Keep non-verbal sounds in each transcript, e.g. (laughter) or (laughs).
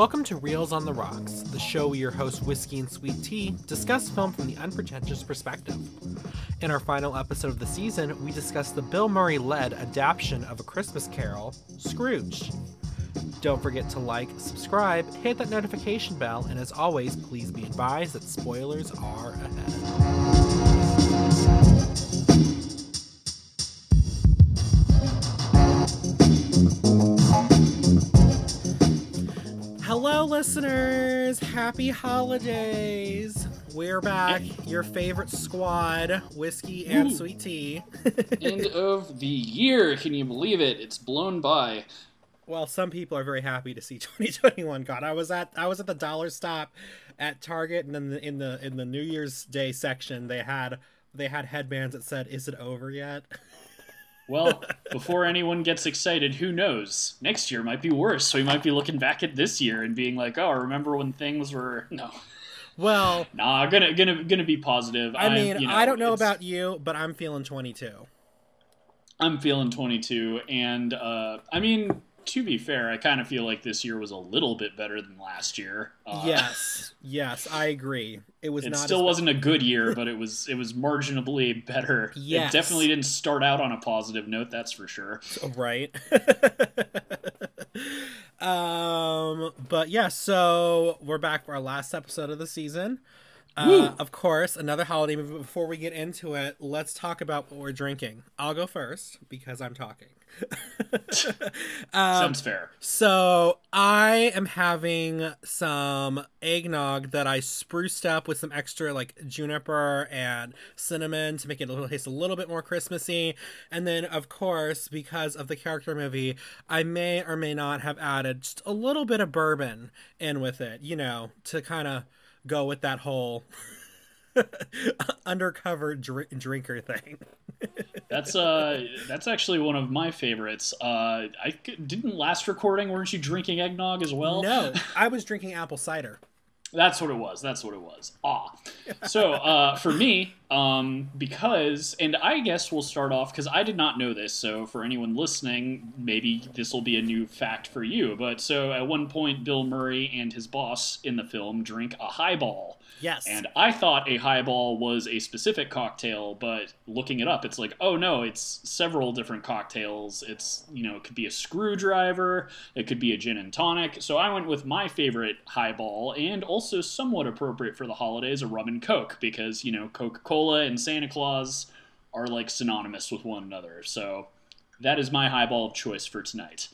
Welcome to Reels on the Rocks, the show where your host Whiskey and Sweet Tea discuss film from the unpretentious perspective. In our final episode of the season, we discuss the Bill Murray led adaptation of A Christmas Carol, Scrooge. Don't forget to like, subscribe, hit that notification bell, and as always, please be advised that spoilers are ahead. Hello, listeners! Happy holidays! We're back, your favorite squad, Whiskey and Ooh. Sweet Tea. (laughs) End of the year. Can you believe it? It's blown by. Well, some people are very happy to see (laughs) 2021 gone. I was at I was at the dollar stop at Target, and then in the in the New Year's Day section, they had they had headbands that said, "Is it over yet?" (laughs) Well, before anyone gets excited, who knows? Next year might be worse. So we might be looking back at this year and being like, "Oh, I remember when things were (laughs) no." Well, Nah, gonna gonna gonna be positive. I mean, you know, I don't know about you, but I'm feeling 22. I'm feeling 22, and uh, I mean, to be fair, I kind of feel like this year was a little bit better than last year. Uh, yes, yes, I agree. It was It still wasn't a good year, (laughs) but it was it was marginally better. Yes. It definitely didn't start out on a positive note, that's for sure. right (laughs) um but yeah so we're back for our last episode of the season uh, of course another holiday movie before we get into it let's talk about what we're drinking i'll go first because i'm talking (laughs) um, Sounds fair. so I am having some eggnog that I spruced up with some extra like juniper and cinnamon to make it a little taste a little bit more Christmassy. And then of course, because of the character movie, I may or may not have added just a little bit of bourbon in with it, you know, to kind of go with that whole (laughs) undercover dr- drinker thing. That's uh, that's actually one of my favorites. Uh, I didn't last recording. Weren't you drinking eggnog as well? no, (laughs) I was drinking apple cider. That's what it was. That's what it was. Ah. So uh, for me, um, because, and I guess we'll start off because I did not know this. So for anyone listening, maybe this will be a new fact for you. But so at one point, Bill Murray and his boss in the film drink a highball. Yes. And I thought a highball was a specific cocktail, but looking it up, it's like, oh no, it's several different cocktails. It's, you know, it could be a screwdriver, it could be a gin and tonic. So I went with my favorite highball, and also somewhat appropriate for the holidays, a rum and coke, because, you know, Coca Cola and Santa Claus are like synonymous with one another. So that is my highball of choice for tonight.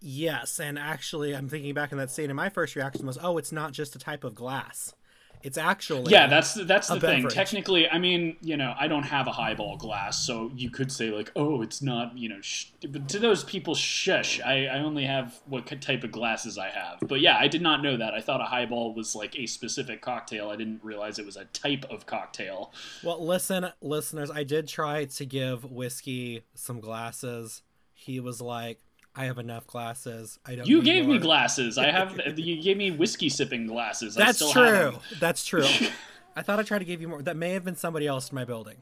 Yes, and actually, I'm thinking back in that scene, and my first reaction was, "Oh, it's not just a type of glass; it's actually Yeah, that's that's the thing. beverage. Technically, I mean, you know, I don't have a highball glass, so you could say like, oh, it's not, you know, sh-. but to those people, shush. I, I only have what type of glasses I have. But yeah, I did not know that. I thought a highball was like a specific cocktail. I didn't realize it was a type of cocktail. Well, listen, listeners, I did try to give whiskey some glasses. He was like, "I have enough glasses. I don't." You gave me glasses. I have. (laughs) you gave me whiskey sipping glasses. I That's still have true. That's true. (laughs) I thought I tried to give you more. That may have been somebody else in my building.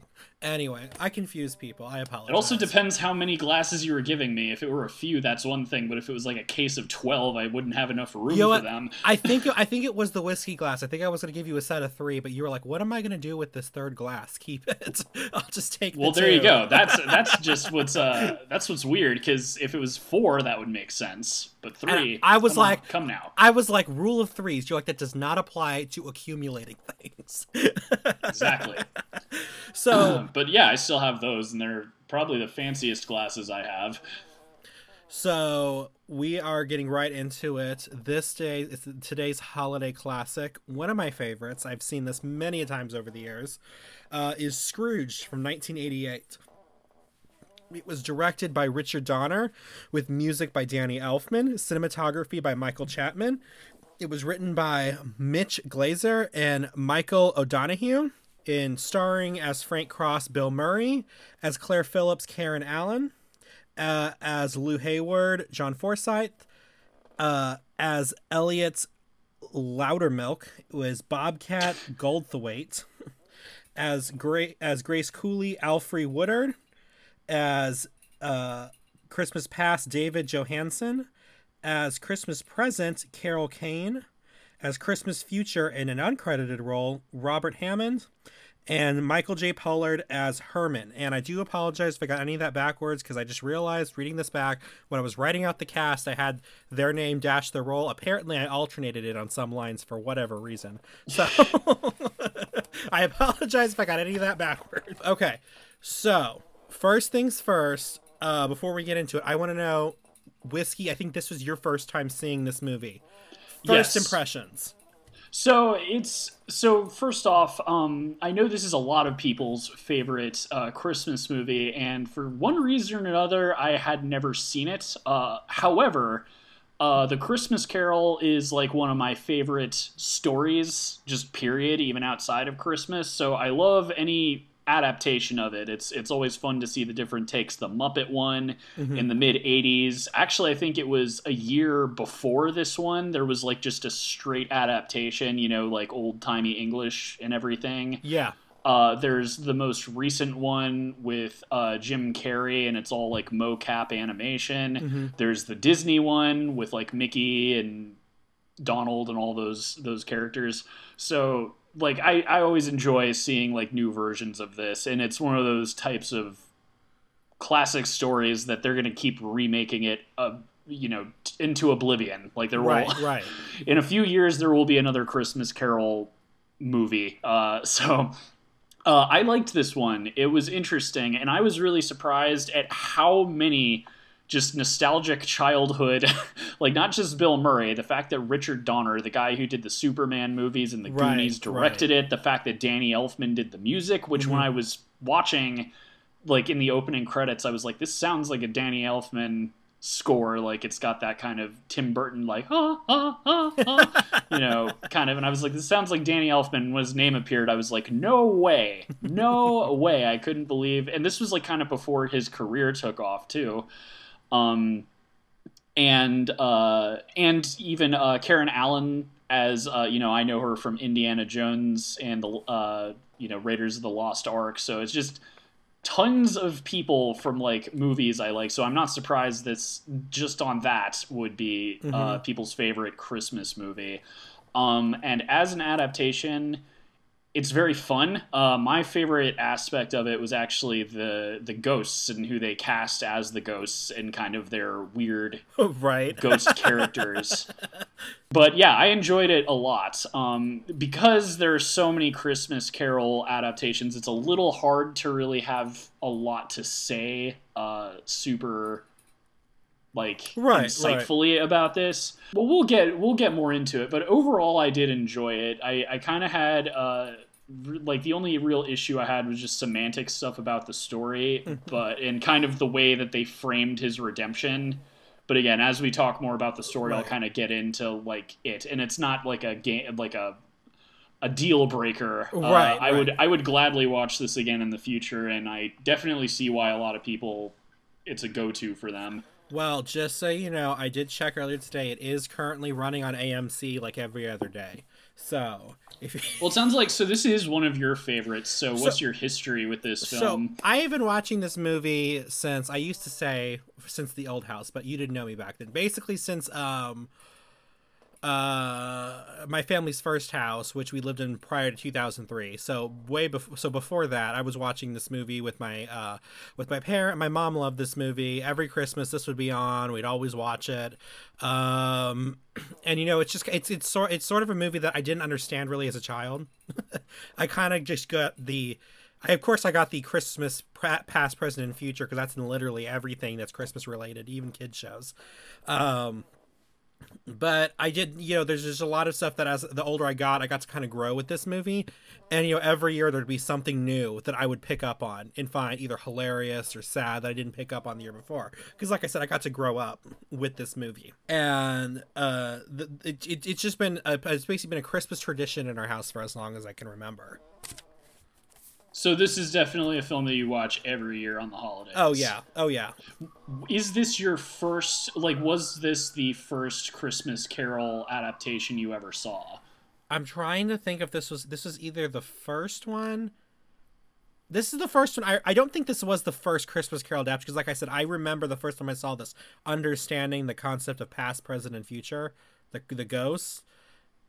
Anyway, I confuse people. I apologize. It also depends how many glasses you were giving me. If it were a few, that's one thing. But if it was like a case of twelve, I wouldn't have enough room You know for them. I think (laughs) I think it was the whiskey glass. I think I was going to give you a set of three, but you were like, "What am I going to do with this third glass? Keep (laughs) it. I'll just take." Well, the there you go. That's (laughs) that's just what's uh that's what's weird because if it was four, that would make sense. But three, I was come on, like- come now, I was like, "Rule of threes. You're like, that does not apply to accumulating things. exactly. so, but yeah, I still have those, and they're probably the fanciest glasses I have. so we are getting right into it. This day is today's holiday classic. One of my favorites. I've seen this many times over the years. Uh, is Scrooge from 1988. It was directed by Richard Donner with music by Danny Elfman, cinematography by Michael Chapman. It was written by Mitch Glazer and Michael O'Donoghue, in starring as Frank Cross, Bill Murray, as Claire Phillips, Karen Allen, uh, as Lou Hayward, John Forsythe, uh, as Elliot Loudermilk was Bobcat Goldthwait, (laughs) as as Grace Cooley, Alfre Woodard, as uh, Christmas Past, David Johansen, As Christmas Present, Carol Kane. As Christmas Future in an uncredited role, Robert Hammond. And Michael J. Pollard as Herman. And I do apologize if I got any of that backwards because I just realized reading this back when I was writing out the cast, I had their name dash their role. Apparently, I alternated it on some lines for whatever reason. So (laughs) I apologize if I got any of that backwards. Okay, so first things first, uh, before we get into it, I want to know, Whiskey, I think this was your first time seeing this movie. First Yes. impressions. So it's so first off, um, I know this is a lot of people's favorite uh, Christmas movie, and for one reason or another, I had never seen it. Uh, however, uh, the Christmas Carol is like one of my favorite stories, just period, even outside of Christmas. So I love any adaptation of it. It's it's always fun to see the different takes. The Muppet one in the mid '80s. Actually, I think it was a year before this one. There was like just a straight adaptation, you know, like old timey English and everything. Yeah. Uh, there's the most recent one with uh, Jim Carrey, and it's all like mocap animation. There's the Disney one with like Mickey and Donald and all those those characters. So like I, I always enjoy seeing like new versions of this, and it's one of those types of classic stories that they're going to keep remaking it. Uh, you know, t- into oblivion. Like there Right, will, (laughs) right. in a few years, there will be another Christmas Carol movie. Uh, (laughs) so uh, I liked this one. It was interesting, and I was really surprised at how many just nostalgic childhood, (laughs) like not just Bill Murray, the fact that Richard Donner, the guy who did the Superman movies and the Right, Goonies, directed it, the fact that Danny Elfman did the music, which when I was watching, like in the opening credits, I was like, this sounds like a Danny Elfman score like it's got that kind of Tim Burton like ah ah ah ah (laughs) you know kind of and I was like this sounds like Danny Elfman when his name appeared I was like no way no (laughs) way I couldn't believe and this was like kind of before his career took off too um and uh and even uh Karen Allen as uh you know I know her from Indiana Jones and the uh you know Raiders of the Lost Ark so it's just tons of people from like movies I like. So I'm not surprised this just on that would be uh, people's favorite Christmas movie. Um, and as an adaptation, it's very fun. Uh, my favorite aspect of it was actually the the ghosts and who they cast as the ghosts and kind of their weird (laughs) right. ghost characters. (laughs) But yeah, I enjoyed it a lot. Um, because there are so many Christmas Carol adaptations, it's a little hard to really have a lot to say uh, super like Right, right. insightfully about this. Well, we'll get we'll get more into it. But overall, I did enjoy it. I, I kind of had uh, like the only real issue I had was just semantic stuff about the story, but and kind of the way that they framed his redemption. But again, as we talk more about the story, I'll kind of get into like it, and it's not like a game like a a deal breaker. Uh, Right, I would. I would gladly watch this again in the future, and I definitely see why a lot of people it's a go to for them. Well, just so you know, I did check earlier today. It is currently running on AMC like every other day. So, if you, Well, it sounds like so. This is one of your favorites. So, what's your history with this so film? I have been watching this movie since I used to say since the old house, but you didn't know me back then. Basically, since um, uh, my family's first house, which we lived in prior to 2003. So way before, so before that, I was watching this movie with my uh, with my parent. My mom loved this movie. Every Christmas, this would be on. We'd always watch it. Um, (clears throat) and you know, it's just it's it's sort it's sort of a movie that I didn't understand really as a child. (laughs) I kind of just got the. I, of course, I got the Christmas past, present, and future because that's in literally everything that's Christmas related, even kids shows. Um, but I did, you know, there's just a lot of stuff that as the older I got, I got to kind of grow with this movie. And, you know, every year there'd be something new that I would pick up on and find either hilarious or sad that I didn't pick up on the year before. Because, like I said, I got to grow up with this movie. And uh, the, it, it, it's just been, a, it's basically been a Christmas tradition in our house for as long as I can remember. So, this is definitely a film that you watch every year on the holidays. Oh, yeah. Oh, yeah. Is this your first? Like, was this the first Christmas Carol adaptation you ever saw? I'm trying to think if this was, this was either the first one This is the first one. I, I don't think this was the first Christmas Carol adaptation because, like I said, I remember the first time I saw this, understanding the concept of past, present, and future, the the ghosts.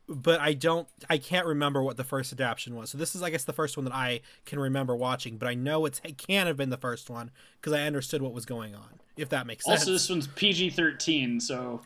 But I don't, I can't remember what the first adaptation was. So this is, I guess, the first one that I can remember watching. But I know it's, it can't have been the first one because I understood what was going on. If that makes sense. Also, this one's PG thirteen, so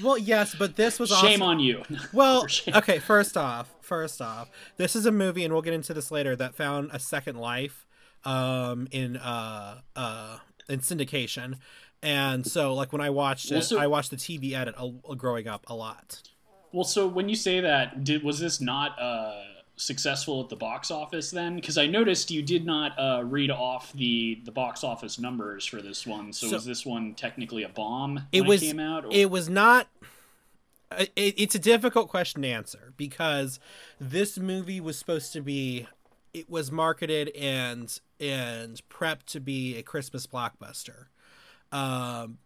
well, yes, but this was shame also, on you. (laughs) Well, (laughs) okay, first off, first off, this is a movie, and we'll get into this later, that found a second life um, in uh, uh, in syndication. And so, like when I watched it, Well, I watched the TV edit a, growing up a lot. Well, so when you say that, did was this not uh, successful at the box office then? Because I noticed you did not uh, read off the the box office numbers for this one. So, So- was this one technically a bomb when It it, was came out? or- it was not. It, it's a difficult question to answer because this movie was supposed to be. It was marketed and and prepped to be a Christmas blockbuster. Um,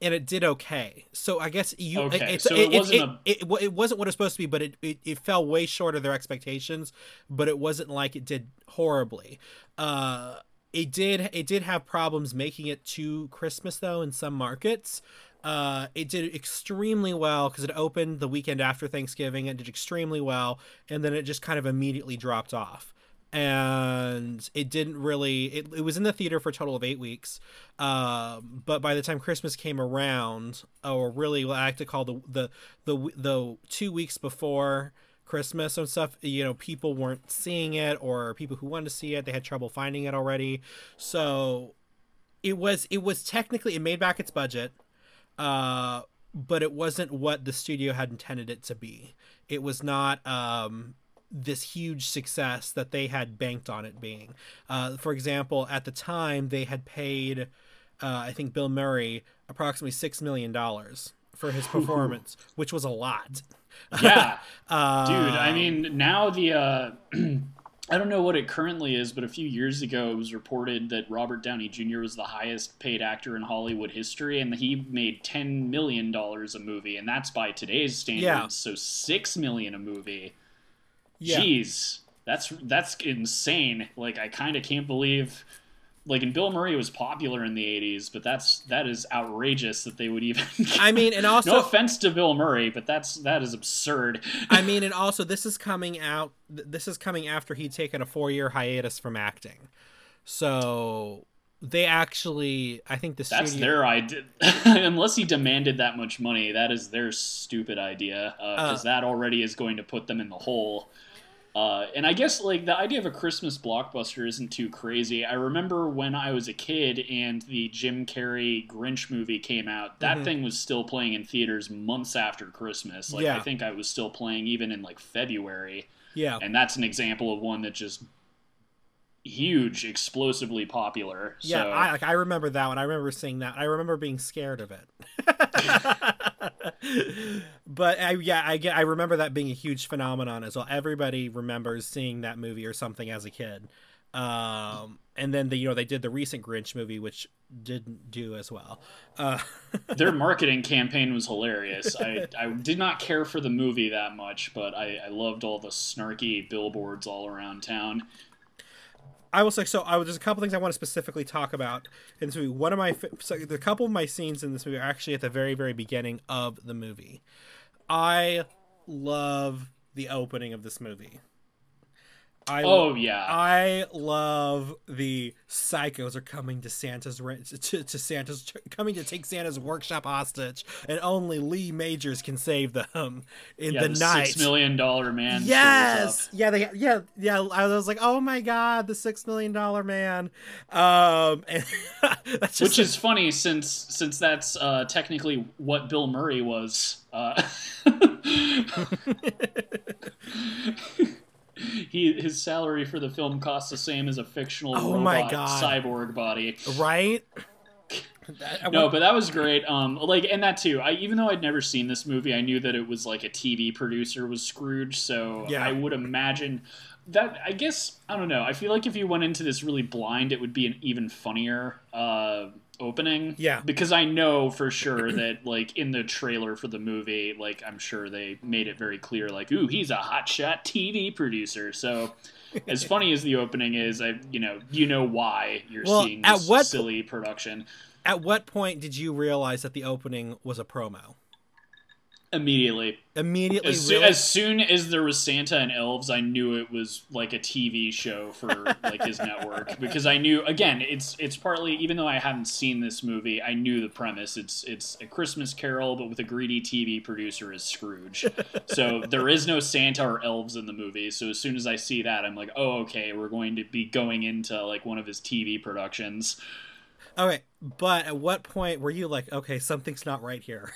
and it did okay. So I guess you. Okay, it's, so it it, wasn't it, a- it, it, wasn't what it was supposed to be, but it, it, it fell way short of their expectations. But it wasn't like it did horribly. Uh, it did. It did have problems making it to Christmas though in some markets. Uh, it did extremely well because it opened the weekend after Thanksgiving. It did extremely well, and then it just kind of immediately dropped off and it didn't really it, it was in the theater for a total of eight weeks. Um, but by the time christmas came around or really i like to call the the the, the two weeks before christmas and stuff you know people weren't seeing it or people who wanted to see it they had trouble finding it already. So it was it was technically it made back its budget uh but it wasn't what the studio had intended it to be. It was not um this huge success that they had banked on it being. Uh, for example, at the time, they had paid, uh, I think, Bill Murray approximately $6 million for his performance, which was a lot. (laughs) yeah, Uh, dude. I mean, now the. Uh, (clears throat) I don't know what it currently is, but a few years ago it was reported that Robert Downey Jr. was the highest paid actor in Hollywood history, and he made ten million dollars a movie, and that's by today's standards. Yeah. So six million a movie. Yeah. Jeez, that's that's insane. Like I kind of can't believe. Like, and Bill Murray was popular in the '80s, but that's that is outrageous that they would even. (laughs) I mean, and also, no offense to Bill Murray, but that's that is absurd. I mean, and also, this is coming out. This is coming after he'd taken a four-year hiatus from acting, so they actually, I think the That's studio. their idea. (laughs) Unless he demanded that much money, that is their stupid idea. Because Uh. that already is going to put them in the hole. Uh, and I guess like the idea of a Christmas blockbuster isn't too crazy. I remember when I was a kid and the Jim Carrey Grinch movie came out. That Mhm. thing was still playing in theaters months after Christmas. Like Yeah. I think I was still playing even in like February. yeah, And that's an example of one that just huge, explosively popular. Yeah, so, I like I remember that one. I remember seeing that. I remember being scared of it. (laughs) but I yeah, I get I remember that being a huge phenomenon as well. Everybody remembers seeing that movie or something as a kid. Um and then the you know they did the recent Grinch movie which didn't do as well. Uh (laughs) their marketing campaign was hilarious. I, (laughs) I did not care for the movie that much, but I, I loved all the snarky billboards all around town. I will say so. I was there's a couple things I want to specifically talk about in this movie. One of my so the couple of my scenes in this movie are actually at the very very beginning of the movie. I love the opening of this movie. I Oh yeah, I love the psychos are coming to Santa's to, to Santa's coming to take Santa's workshop hostage, and only Lee Majors can save them in yeah. the, The, night. six million dollar man. Yes. Yeah. They. Yeah. Yeah. I was like, oh my god, the six million dollar man. Um. (laughs) And that's just Which is funny since since that's uh, technically what Bill Murray was. Uh, (laughs) (laughs) he his salary for the film costs the same as a fictional Oh robot my God. cyborg body. right. I No, but that was great. Um, like, and that too. I even though I'd never seen this movie, I knew that it was like a TV producer was Scrooge. So Yeah. I would imagine. that I guess I don't know. I feel like if you went into this really blind, it would be an even funnier uh, opening. Yeah. Because I know for sure that like in the trailer for the movie, like I'm sure they made it very clear, like, ooh, he's a hotshot TV producer. So as (laughs) funny as the opening is, I you know you know why you're Well, seeing at this what- silly production. At what point did you realize that the opening was a promo? Immediately, Immediately, as, as soon as there was Santa and elves, I knew it was like a TV show for like his network (laughs) because I knew again it's it's partly even though I haven't seen this movie, I knew the premise. It's it's a Christmas Carol, but with a greedy TV producer as Scrooge. so (laughs) there is no Santa or elves in the movie. So as soon as I see that, I'm like, oh okay, we're going to be going into like one of his TV productions. Okay, but at what point were you like, okay, something's not right here?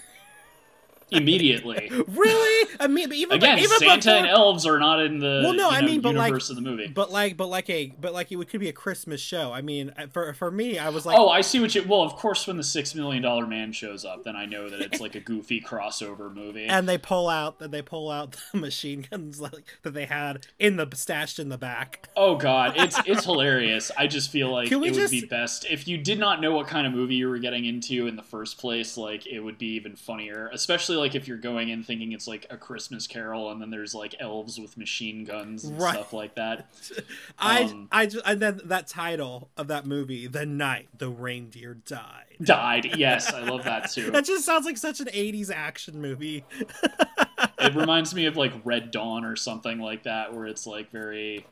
Immediately. (laughs) really? I mean, even Again, even Santa before, and elves are not in the Well, no, you I mean, but, like- universe of the movie. but like, but like a, but like it could be a Christmas show. I mean, for for me, I was like, oh, I see what you. Well, of course, when the Six Million Dollar Man shows up, then I know that it's like a goofy (laughs) crossover movie. and they pull out that they pull out (laughs) the machine guns like that they had in the stashed in the back. oh God, it's it's hilarious. I just feel like it we would just- be best if you did not know what kind of movie you were getting into in the first place. Like, it would be even funnier, especially like if you're going in thinking it's like a Christmas Carol, and then there's like elves with machine guns and Right. stuff like that. (laughs) I Um, I just and then that title of that movie, the night the reindeer died. Died. Yes, I love that (laughs) too. That just sounds like such an '80s action movie. (laughs) it reminds me of like Red Dawn or something like that, where it's like very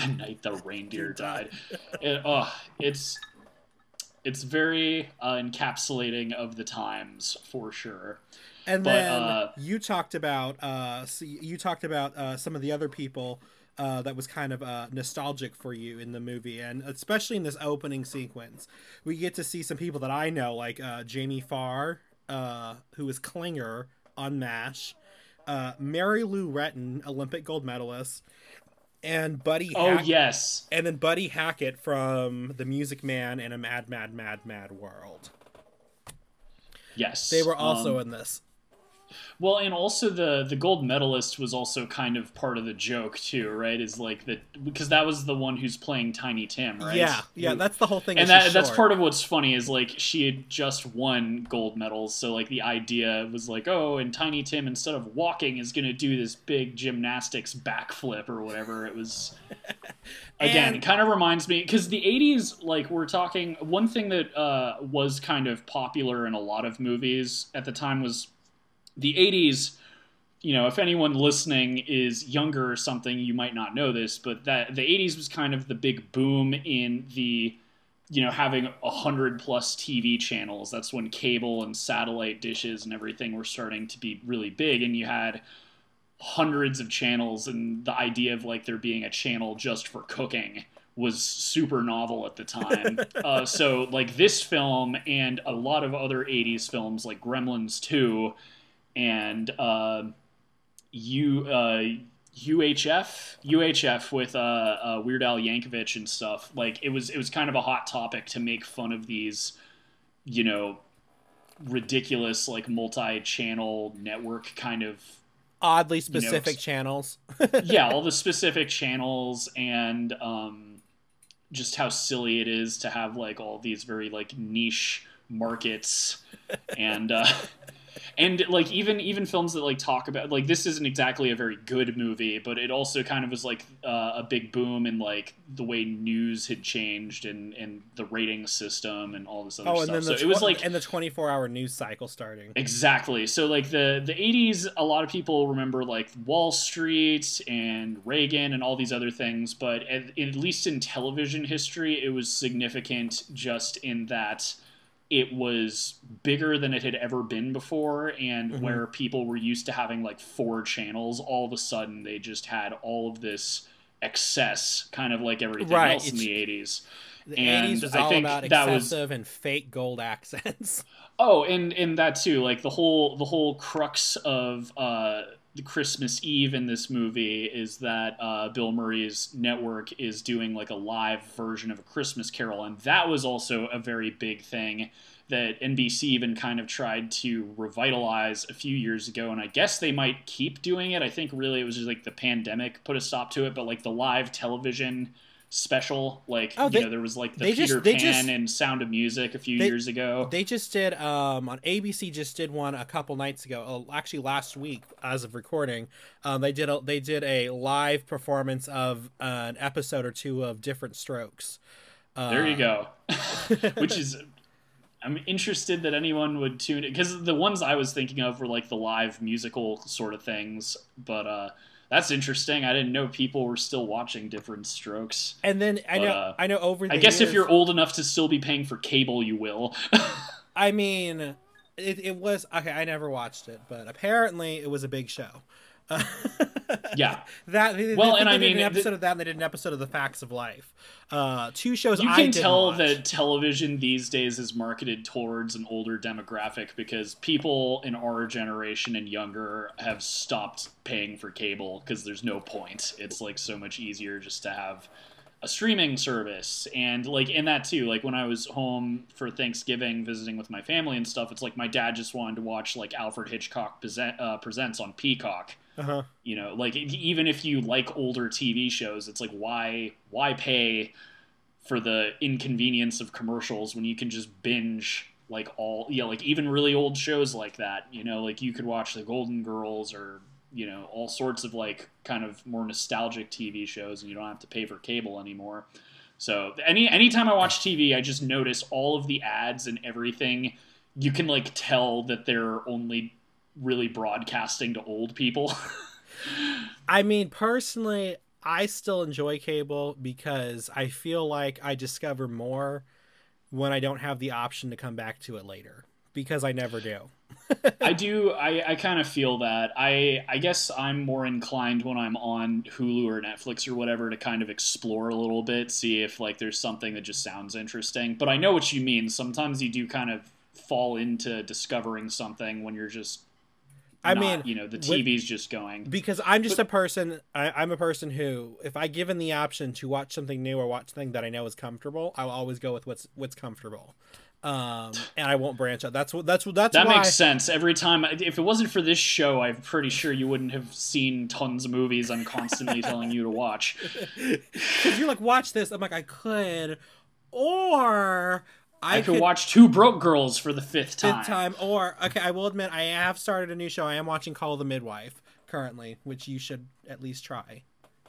the night the reindeer died. It, oh, it's it's very uh, encapsulating of the times for sure. And But, then uh, you talked about uh, so you talked about uh, some of the other people uh, that was kind of uh, nostalgic for you in the movie, and especially in this opening sequence, we get to see some people that I know, like uh, Jamie Farr, uh, who is Klinger on MASH, uh, Mary Lou Retton, Olympic gold medalist, and Buddy. Oh Hack- yes, and then Buddy Hackett from The Music Man and a Mad, Mad, Mad, Mad World. yes. They were also Um, in this. Well, and also the the gold medalist was also kind of part of the joke too, right? Is like that because that was the one who's playing Tiny Tim, right? Yeah, yeah, that's the whole thing. and that that's part of what's funny is like she had just won gold medals so like the idea was like oh and tiny tim instead of walking is going to do this big gymnastics backflip or whatever it was (laughs) again And- kind of reminds me because the 80s like we're talking one thing that uh, was kind of popular in a lot of movies at the time was the 80s you know, if anyone listening is younger or something, you might not know this, but that the 80s was kind of the big boom in the, you know, having a hundred plus TV channels. That's when cable and satellite dishes and everything were starting to be really big, and you had hundreds of channels, and the idea of like there being a channel just for cooking was super novel at the time. (laughs) uh, so, like this film and a lot of other 80s films, like Gremlins 2 and uh, U uh, UHF UHF with uh, uh, Weird Al Yankovic and stuff. Like it was it was kind of a hot topic to make fun of these, you know, ridiculous like multi-channel network kind of oddly specific know, channels. (laughs) yeah all the specific channels and um, just how silly it is to have like all these very like niche markets and uh, and like even even films that like talk about like this isn't exactly a very good movie but it also kind of was like uh, a big boom in like the way news had changed and and the rating system and all this other oh, and stuff then so the it was like and the 24 hour news cycle starting. Exactly. So like the the 80s a lot of people remember like Wall Street and Reagan and all these other things, but at, at least in television history it was significant just in that it was bigger than it had ever been before and Mhm. where people were used to having like four channels all of a sudden they just had all of this excess kind of like everything Right, else in the 80s The And 80s was I all think about that was- excessive and fake gold accents. Oh, and and that too, like the whole the whole crux of uh the Christmas Eve in this movie is that uh, Bill Murray's network is doing like a live version of a Christmas Carol, and that was also a very big thing that NBC even kind of tried to revitalize a few years ago, and I guess they might keep doing it. I think really it was just like the pandemic put a stop to it, but like the live television special. Like Oh, they- you know, there was like the Peter just- Pan just- and Sound of Music a few They- years ago. They just did um on ABC just did one a couple nights ago. Uh, actually last week as of recording. Um they did a they did a live performance of an episode or two of Diff'rent Strokes. Uh, there you go. (laughs) Which is (laughs) I'm interested that anyone would tune it because the ones I was thinking of were like the live musical sort of things, but uh that's interesting. I didn't know people were still watching Diff'rent Strokes. And then I But, know uh, I know over the I guess if you're old enough to still be paying for cable, you will. (laughs) I mean it, it was okay, I never watched it, but apparently it was a big show. (laughs) Yeah. that they, Well, they, and they I did mean, an episode of that and they did an episode of the Facts of Life. Uh two shows You I can tell watch. that television these days is marketed towards an older demographic because people in our generation and younger have stopped paying for cable because there's no point. It's like so much easier just to have a streaming service and like in that too like when i was home for thanksgiving visiting with my family and stuff it's like my dad just wanted to watch like alfred hitchcock present, uh, presents on peacock uh-huh. you know like even if you like older tv shows it's like why why pay for the inconvenience of commercials when you can just binge like all yeah like even really old shows like that you know like you could watch the golden girls or you know all sorts of like kind of more nostalgic tv shows and you don't have to pay for cable anymore so any anytime i watch tv i just notice all of the ads and everything you can like tell that they're only really broadcasting to old people (laughs) I mean, personally, I still enjoy cable because I feel like I discover more when I don't have the option to come back to it later because I never do. I (laughs) do. I, I kind of feel that. I I guess I'm more inclined when I'm on Hulu or Netflix or whatever to kind of explore a little bit, see if like there's something that just sounds interesting. But I know what you mean. Sometimes you do kind of fall into discovering something when you're just. I not- mean, you know, the with- TV's just going. Because I'm just a person. I, I'm a person who, if I given the option to watch something new or watch something that I know is comfortable, I'll always go with what's what's comfortable, um, and I won't branch out. That's what that's what that's That why. makes sense. Every time, if it wasn't for this show, I'm pretty sure you wouldn't have seen tons of movies I'm constantly (laughs) telling you to watch. (laughs) Because you're like, watch this. I'm like, I could, or I, I, could watch Two Broke Girls for the fifth time. fifth time or okay i will admit i have started a new show i am watching call the midwife currently which you should at least try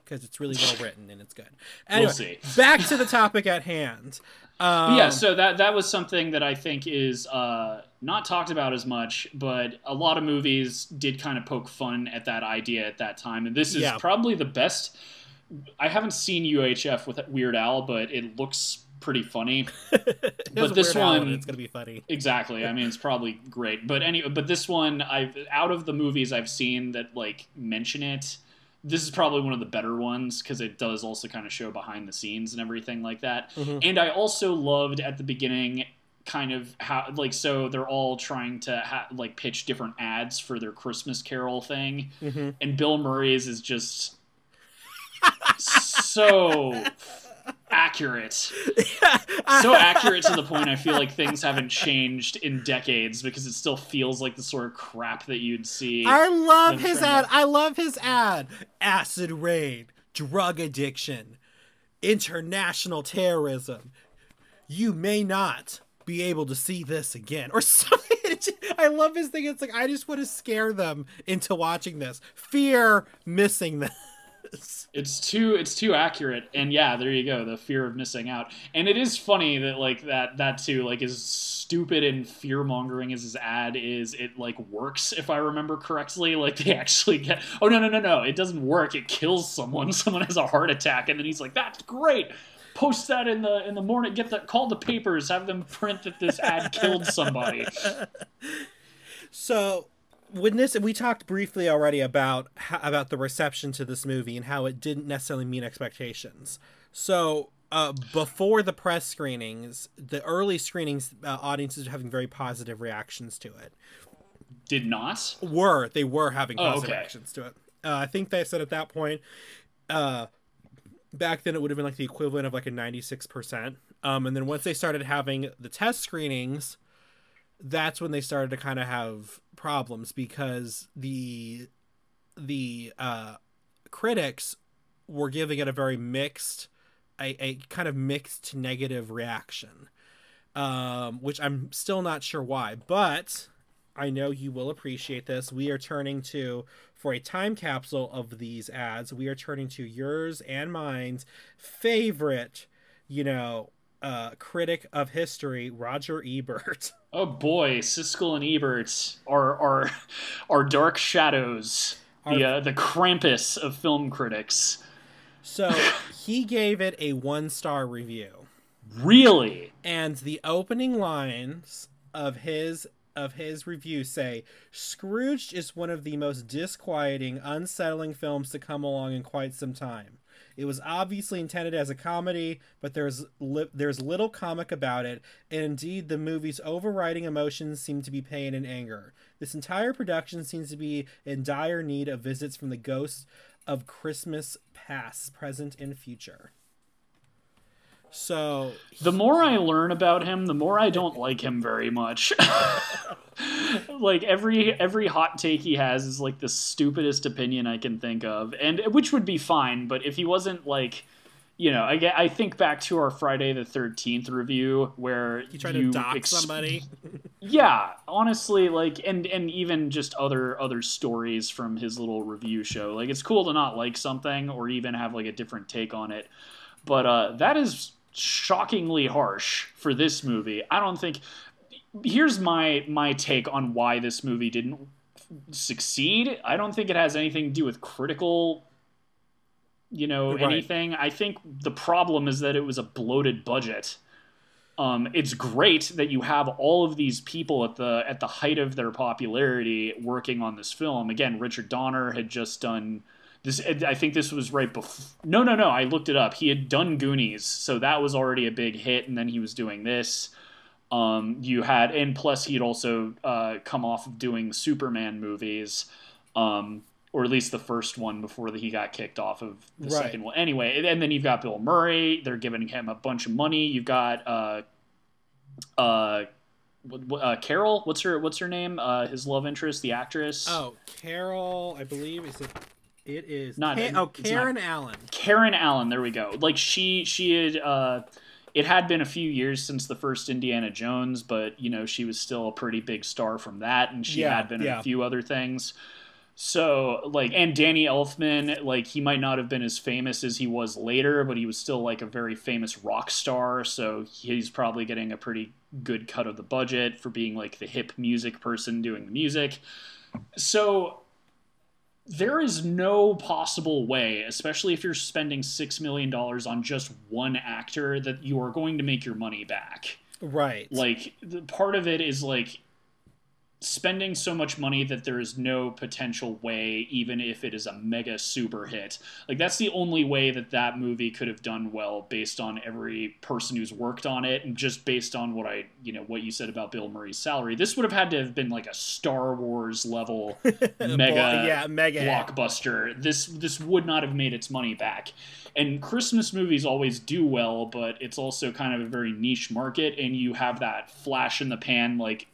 because it's really well written and it's good (laughs) anyway see. back to the topic at hand um, yeah, so that that was something that I think is uh, not talked about as much, but a lot of movies did kind of poke fun at that idea at that time, and this is Yeah. probably the best. I haven't seen UHF with Weird Al, but it looks pretty funny. (laughs) but this Weird Al, one- it's gonna be funny Exactly. I mean, it's probably great, but anyway, but this one, I've out of the movies I've seen that like mention it, this is probably one of the better ones because it does also kind of show behind the scenes and everything like that. Mhm. And I also loved at the beginning kind of how like so they're all trying to ha- like pitch different ads for their Christmas Carol thing, Mhm. and Bill Murray's is just (laughs) so accurate. (laughs) So accurate to the point I feel like things haven't changed in decades because it still feels like the sort of crap that you'd see. i love his ad. I love his ad. Acid rain drug addiction international terrorism. You may not be able to see this again. Or (laughs) something. I love his thing. It's like i just want to scare them into watching this. Fear missing this (laughs) It's too it's too accurate, and yeah, there you go. The fear of missing out, and it is funny that like that that too like as stupid and fear mongering as his ad is, it like works if I remember correctly. Like they (laughs) actually get oh no no no no, it doesn't work. It kills someone. (laughs) Someone has a heart attack, and then he's like, that's great. Post that in the in the morning. Get that. Call the papers. Have them print that this ad killed somebody. so when this we talked briefly already about about the reception to this movie and how it didn't necessarily meet expectations so uh, before the press screenings the early screenings uh, audiences are having very positive reactions to it did not. Were they were having Oh, positive okay. reactions to it? Uh, I think they said at that point, uh, back then it would have been like the equivalent of like a ninety six percent. Um, and then once they started having the test screenings, that's when they started to kind of have problems because the the uh, critics were giving it a very mixed, a, a kind of mixed negative reaction, um, which I'm still not sure why, but I know you will appreciate this. We are turning to for a time capsule of these ads. We are turning to yours and mine's favorite, you know, uh, critic of history, Roger Ebert. (laughs) Oh boy, Siskel and Ebert are are are dark shadows. The uh, the Krampus of film critics. So he gave it a one star review. Really? and the opening lines of his of his review say Scrooge is one of the most disquieting, unsettling films to come along in quite some time. It was obviously intended as a comedy, but there's li- there's little comic about it, and indeed the movie's overriding emotions seem to be pain and anger. This entire production seems to be in dire need of visits from the ghosts of Christmas past, present, and future. So The more I learn about him, the more I don't like him very much. (laughs) like every every hot take he has is like the stupidest opinion I can think of, and which would be fine. But if he wasn't like, you know, I get, I think back to our Friday the Thirteenth review where you try to dox ex- somebody. yeah honestly like and and even just other other stories from his little review show like it's cool to not like something or even have like a different take on it but uh that is shockingly harsh for this movie i don't think here's my my take on why this movie didn't succeed i don't think it has anything to do with critical you know Right. anything i think the problem is that it was a bloated budget um, it's great that you have all of these people at the at the height of their popularity working on this film. Again, Richard Donner had just done this. I think this was right before. No, no, no. I looked it up. He had done Goonies, so that was already a big hit, and then he was doing this. Um, you had, and plus he had also uh, come off of doing Superman movies. Um, or at least the first one before he got kicked off of the Right. second one. Anyway, and then you've got Bill Murray. They're giving him a bunch of money. You've got uh, uh, uh, Carol. What's her What's her name? Uh, his love interest, the actress. Oh, Carol, I believe is it. It is Not- Ka- oh it's not- Karen Allen. Karen Allen. There we go. Like she she had. Uh, it had been a few years since the first Indiana Jones, but you know she was still a pretty big star from that, and she Yeah, had been in a few other things. So like, and Danny Elfman, like he might not have been as famous as he was later, but he was still like a very famous rock star. So he's probably getting a pretty good cut of the budget for being like the hip music person doing the music. So there is no possible way, especially if you're spending six million dollars on just one actor, that you are going to make your money back. Right. Like part of it is like spending so much money that there is no potential way, even if it is a mega super hit. Like that's the only way that that movie could have done well, based on every person who's worked on it, and just based on what I, you know, what you said about Bill Murray's salary. This would have had to have been like a Star Wars level (laughs) mega yeah, mega hit. blockbuster. This this would not have made its money back. And Christmas movies always do well, but it's also kind of a very niche market, and you have that flash in the pan like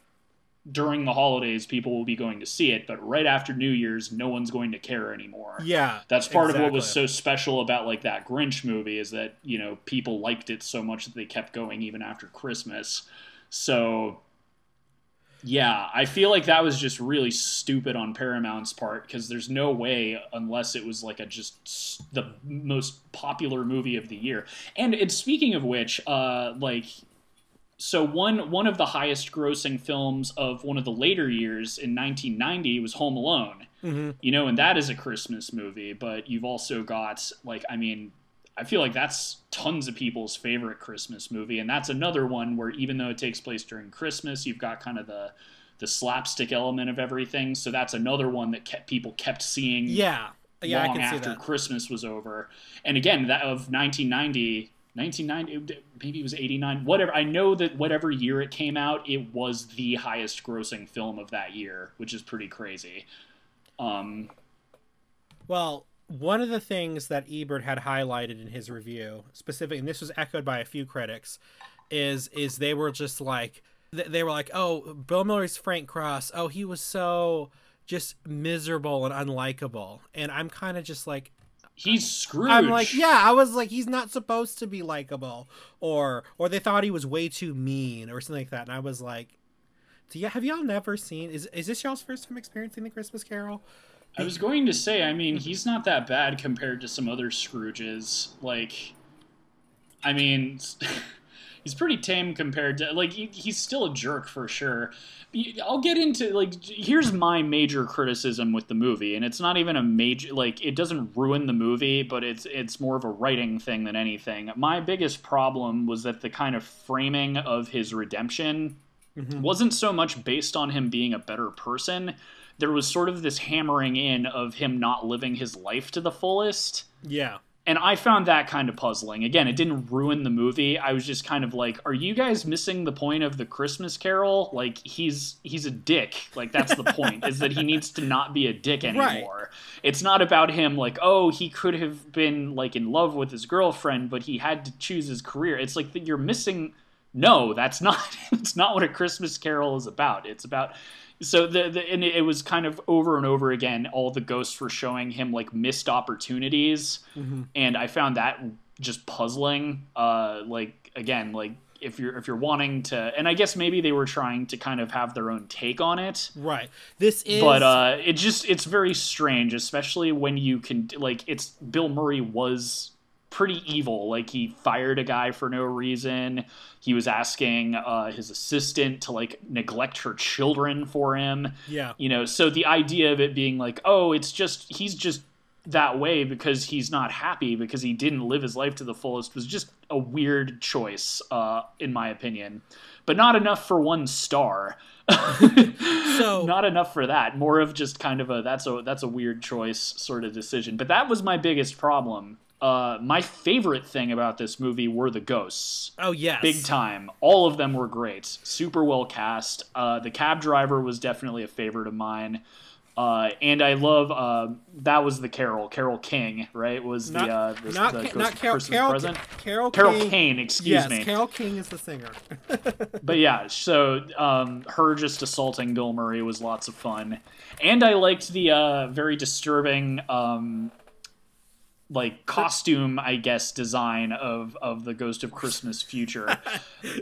during the holidays people will be going to see it, but right after New Year's no one's going to care anymore. Yeah, That's part of what was so special about like that Grinch movie is that, you know, people liked it so much that they kept going even after Christmas. So yeah, I feel like that was just really stupid on Paramount's part because there's no way unless it was like a just the most popular movie of the year. And and speaking of which, uh like so one one of the highest grossing films of one of the later years in 1990 was Home Alone hmm you know, and that is a Christmas movie, but you've also got like I mean, I feel like that's tons of people's favorite Christmas movie, and that's another one where even though it takes place during Christmas, you've got kind of the the slapstick element of everything. So that's another one that kept people kept seeing Yeah, yeah, I long after. Christmas was over. And again, that of 1990, 1990 maybe it was 89 whatever i know that whatever year it came out it was the highest grossing film of that year which is pretty crazy. Um well one of the things that ebert had highlighted in his review specifically, and this was echoed by a few critics is is they were just like they were like oh bill murray's frank cross. Oh he was so just miserable and unlikable. And i'm kind of just like he's Scrooge. I'm like, yeah, I was like, he's not supposed to be likable, or or they thought he was way too mean, or something like that. And I was like, do you have y'all never seen? Is is this y'all's first time experiencing the Christmas Carol? I was going to say, I mean, he's not that bad compared to some other Scrooges. Like, I mean, (laughs) he's pretty tame compared to like he, he's still a jerk for sure. I'll get into like here's my major criticism with the movie, and it's not even a major like it doesn't ruin the movie, but it's it's more of a writing thing than anything. My biggest problem was that the kind of framing of his redemption mm-hmm. wasn't so much based on him being a better person. There was sort of this hammering in of him not living his life to the fullest. Yeah and I found that kind of puzzling. Again, it didn't ruin the movie. I was just kind of like, are you guys missing the point of the Christmas Carol? Like he's he's a dick. Like that's the point is that he needs to not be a dick anymore. Right. It's not about him like, oh, he could have been like in love with his girlfriend, but he had to choose his career. It's like that you're missing no, that's not (laughs) it's not what a Christmas Carol is about. It's about so the, the and it was kind of over and over again all the ghosts were showing him like missed opportunities. Mm-hmm. and i found that just puzzling uh like again like if you're if you're wanting to and i guess maybe they were trying to kind of have their own take on it. Right. This is but uh it just it's very strange especially when you can like it's bill murray was pretty evil. Like he fired a guy for no reason. He was asking uh, his assistant to like neglect her children for him. Yeah. You know, so the idea of it being like, oh, it's just he's just that way because he's not happy because he didn't live his life to the fullest was just a weird choice, uh, in my opinion. But not enough for one star. (laughs) so not enough for that. More of just kind of a that's a that's a weird choice sort of decision. But that was my biggest problem uh, my favorite thing about this movie were the ghosts. Oh yes, big time. All of them were great, super well cast. Uh, the cab driver was definitely a favorite of mine. Uh, and I love uh, that was the Carol Carol King right was not, the uh, the, not, the not Carol, Carol, present Carol Carol King. Kane excuse yes, me Carol King is the singer (laughs) but yeah so um, her just assaulting Bill Murray was lots of fun and I liked the uh, very disturbing um, like costume i guess design of of the ghost of christmas future.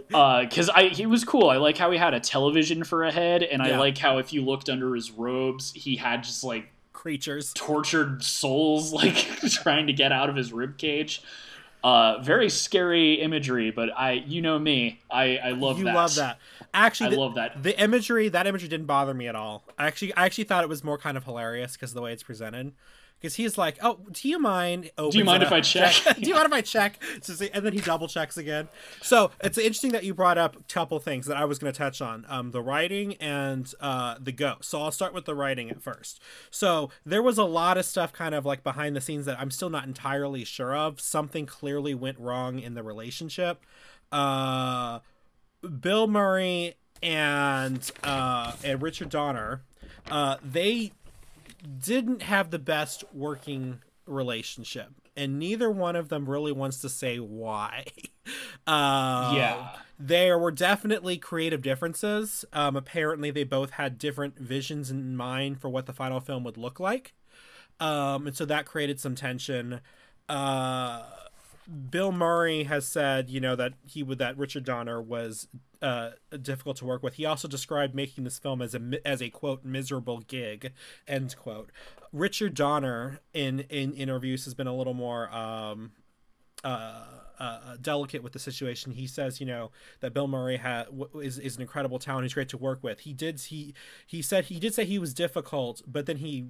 Because (laughs) uh, i he was cool. I like how he had a television for a head and yeah. i like how if you looked under his robes he had just like creatures. tortured souls (laughs) like trying to get out of his rib cage. Uh very scary imagery but i you know me. I i love you that. love that. Actually i the, love that. the imagery that imagery didn't bother me at all. I actually i actually thought it was more kind of hilarious because the way it's presented because he's like, "Oh, do you mind? Do you mind if I (laughs) check? do you mind if I check?" and then he double checks again. So it's interesting that you brought up a couple things that I was going to touch on: um, the writing and uh, the ghost. So I'll start with the writing at first. So there was a lot of stuff kind of like behind the scenes that I'm still not entirely sure of. Something clearly went wrong in the relationship. Uh, Bill Murray and uh, and Richard Donner, uh, they didn't have the best working relationship and neither one of them really wants to say why. Uh, (laughs) yeah. there were definitely creative differences. Um, apparently they both had different visions in mind for what the final film would look like. Um, and so that created some tension. Uh, Bill Murray has said, you know, that he would that Richard Donner was uh, difficult to work with. He also described making this film as a as a quote miserable gig, end quote. Richard Donner in in interviews has been a little more um, uh, uh, delicate with the situation. He says, you know, that Bill Murray ha- is is an incredible talent. He's great to work with. He did he he said he did say he was difficult, but then he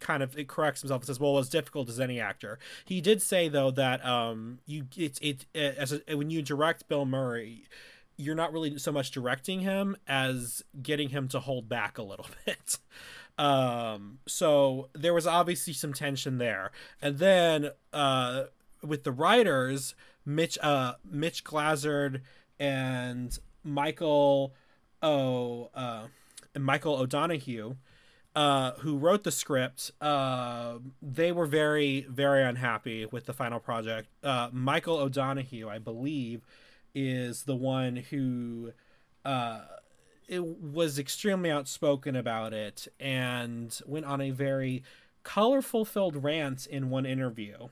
kind of corrects himself and says, "Well, as difficult as any actor." He did say though that um you it's it, it as a, when you direct Bill Murray, you're not really so much directing him as getting him to hold back a little (laughs) bit. Um, so there was obviously some tension there, and then uh, with the writers, Mitch uh Mitch Glazer and Michael oh uh Michael O'Donoghue uh, who wrote the script, uh, they were very, very unhappy with the final project. Uh, Michael O'Donoghue, I believe, is the one who uh, was extremely outspoken about it and went on a very colorful filled rant in one interview.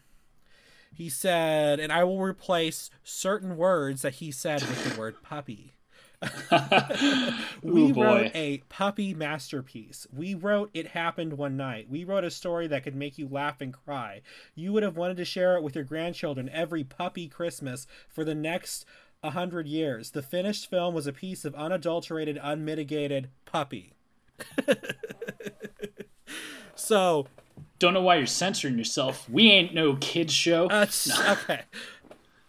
He said, and I will replace certain words that he said with the word puppy. (laughs) we Ooh, wrote a puppy masterpiece. We wrote It Happened One Night. We wrote a story that could make you laugh and cry. You would have wanted to share it with your grandchildren every puppy Christmas for the next a hundred years. The finished film was a piece of unadulterated, unmitigated puppy. (laughs) so, Don't know why you're censoring yourself. We ain't no kids show. uh, (laughs) okay.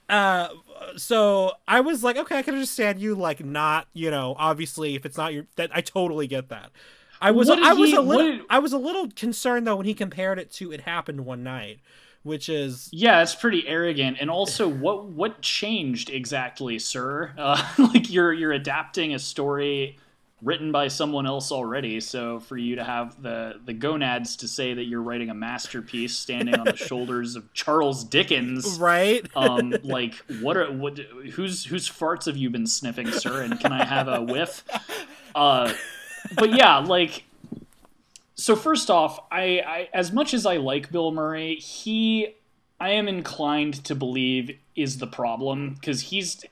Uh, so I was like, okay, I can understand you like not, you know, obviously if it's not your that I totally get that. I was I was he- a little did- I was a little concerned though when he compared it to It Happened One Night, which is Yeah, it's pretty arrogant. And also, (laughs) what what changed exactly, sir? Uh, (laughs) like you're you're adapting a story written by someone else already. So for you to have the the gonads to say that you're writing a masterpiece standing on the (laughs) shoulders of Charles Dickens. right. Um, (laughs) like what are what? Whose whose farts have you been sniffing, sir? And can I have a whiff? Uh, but yeah, like so first off, I, I as much as I like Bill Murray, he I am inclined to believe is the problem because he's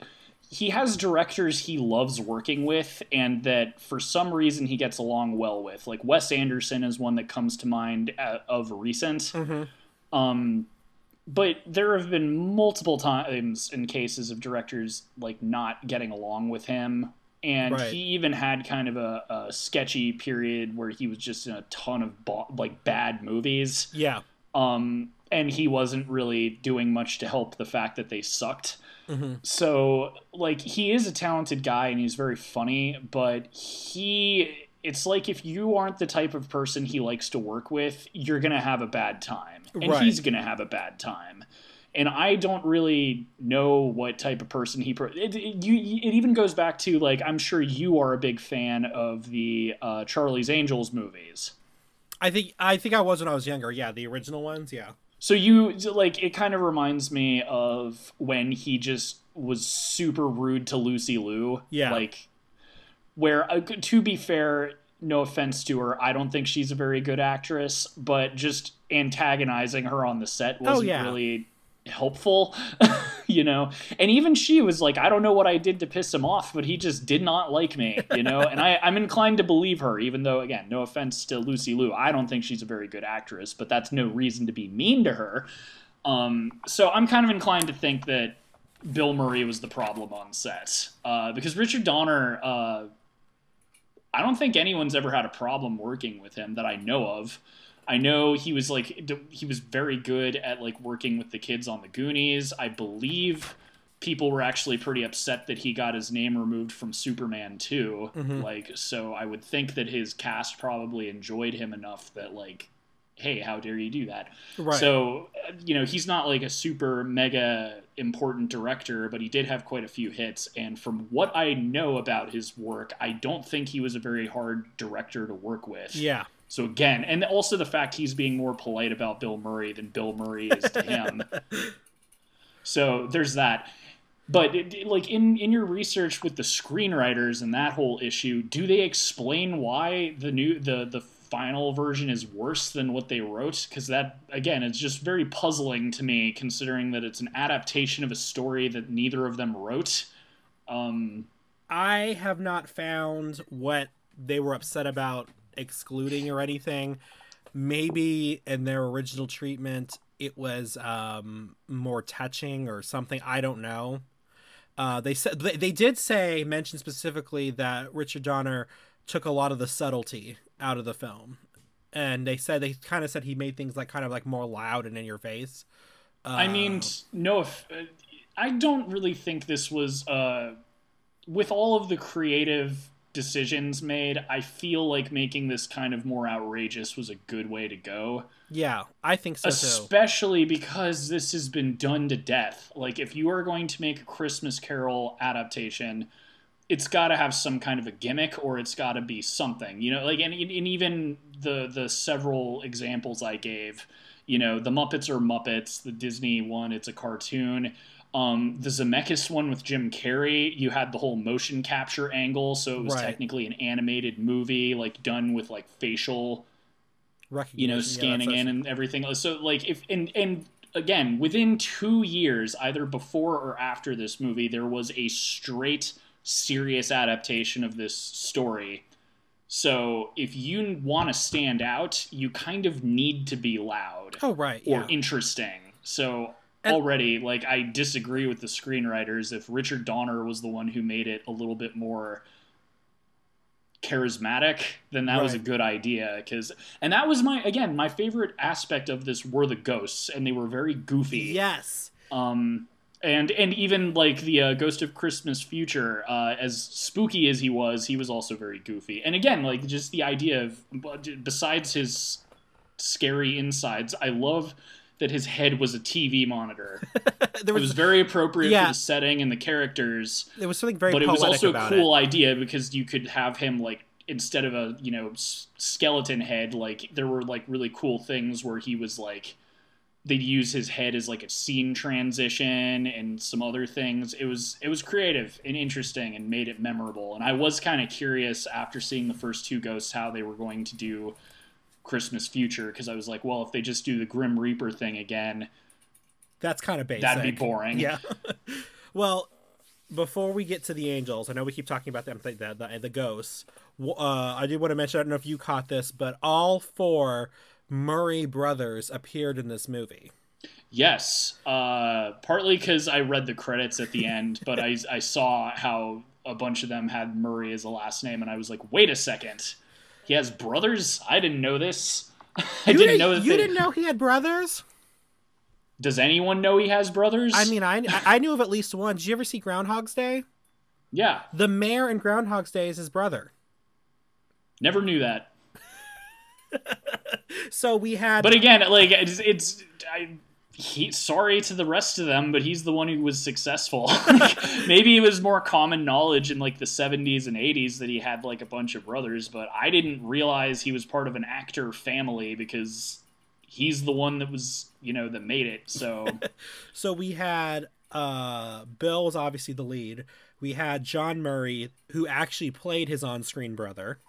he has directors he loves working with and that for some reason he gets along well with. Like Wes Anderson is one that comes to mind uh, of recent. Um but there have been multiple times in cases of directors like not getting along with him and Right. he even had kind of a, a sketchy period where he was just in a ton of bo- like bad movies Yeah. um, and he wasn't really doing much to help the fact that they sucked Mhm. so like he is a talented guy and he's very funny but he it's like if you aren't the type of person he likes to work with you're gonna have a bad time and Right. he's gonna have a bad time and I don't really know what type of person he. Pro- it, it, you, it even goes back to like I'm sure you are a big fan of the uh, Charlie's Angels movies. I think I think I was when I was younger. Yeah, the original ones. Yeah. So you like it kind of reminds me of when he just was super rude to Lucy Liu. Yeah. Like where uh, to be fair, no offense to her, I don't think she's a very good actress, but just antagonizing her on the set wasn't Oh, yeah. really helpful, (laughs) you know. And even she was like, I don't know what I did to piss him off, but he just did not like me, you know. and I, I'm inclined to believe her, even though, again, no offense to Lucy Liu, I don't think she's a very good actress, but that's no reason to be mean to her. Um, so I'm kind of inclined to think that Bill Murray was the problem on set uh, because Richard Donner. Uh, I don't think anyone's ever had a problem working with him that I know of. I know he was like he was very good at like working with the kids on the Goonies. I believe people were actually pretty upset that he got his name removed from Superman 2. Mm-hmm. Like so I would think that his cast probably enjoyed him enough that like hey, how dare you do that? Right. So, you know, he's not like a super mega important director, but he did have quite a few hits. And from what I know about his work, I don't think he was a very hard director to work with. Yeah. So again, and also the fact he's being more polite about Bill Murray than Bill Murray is to him. (laughs) so there's that. But it, like in in your research with the screenwriters and that whole issue, do they explain why the new the the final version is worse than what they wrote? Because that again, it's just very puzzling to me, considering that it's an adaptation of a story that neither of them wrote. Um, I have not found what they were upset about excluding or anything. Maybe in their original treatment, it was um, more touching or something. I don't know. Uh, they said they, they did say mention specifically that Richard Donner took a lot of the subtlety out of the film, and they said they kind of said he made things like kind of like more loud and in your face. Uh, I mean, no, if, uh, I don't really think this was uh, with all of the creative decisions made, I feel like making this kind of more outrageous was a good way to go. Yeah, I think so too. Especially because this has been done to death. Like, if you are going to make a Christmas Carol adaptation, it's got to have some kind of a gimmick or it's got to be something you know like and, and even the the several examples i gave you know the muppets are muppets the disney one it's a cartoon um, the Zemeckis one with Jim Carrey, you had the whole motion capture angle, so it was Right. technically an animated movie, like done with like facial Recognition, you know scanning that's in and everything so like if and and again within two years either before or after this movie there was a straight serious adaptation of this story so if you want to stand out you kind of need to be loud Oh right, or yeah. interesting so already like i disagree with the screenwriters. If richard donner was the one who made it a little bit more charismatic then that was a good idea because and that was my again my favorite aspect of this were the ghosts and they were very goofy. Yes. um and and even like the uh, ghost of christmas future uh, as spooky as he was he was also very goofy. And again like just the idea of besides his scary insides i love that his head was a tv monitor (laughs) there it was was very appropriate Yeah. for the setting and the characters there was something very but it was also a cool it. idea because you could have him like instead of a you know s- skeleton head like there were like really cool things where he was like they'd use his head as like a scene transition and some other things it was it was creative and interesting and made it memorable and i was kind of curious after seeing the first two ghosts how they were going to do christmas future because i was like well if they just do the grim reaper thing again That's kind of basic. that'd be boring Yeah. (laughs) well, before we get to the angels, I know we keep talking about them, the the, the ghosts. Uh, I did want to mention. I don't know if you caught this, but all four Murray brothers appeared in this movie. Yes, uh, partly because I read the credits at the end, but I, I saw how a bunch of them had Murray as a last name, and I was like, wait a second, he has brothers? I didn't know this. (laughs) I you didn't know that. You didn't know he had brothers? Does anyone know he has brothers? I mean, I I knew of at least one. Did you ever see Groundhog's Day? yeah, The mayor in Groundhog's Day is his brother. never knew that. (laughs) So we had. But again, like it's, it's I, he. Sorry to the rest of them, but he's the one who was successful. (laughs) Like, (laughs) maybe it was more common knowledge in like the '70s and '80s that he had like a bunch of brothers, but I didn't realize he was part of an actor family because he's the one that was you know that made it. So (laughs) So we had uh Bill was obviously the lead. We had John Murray, who actually played his on-screen brother.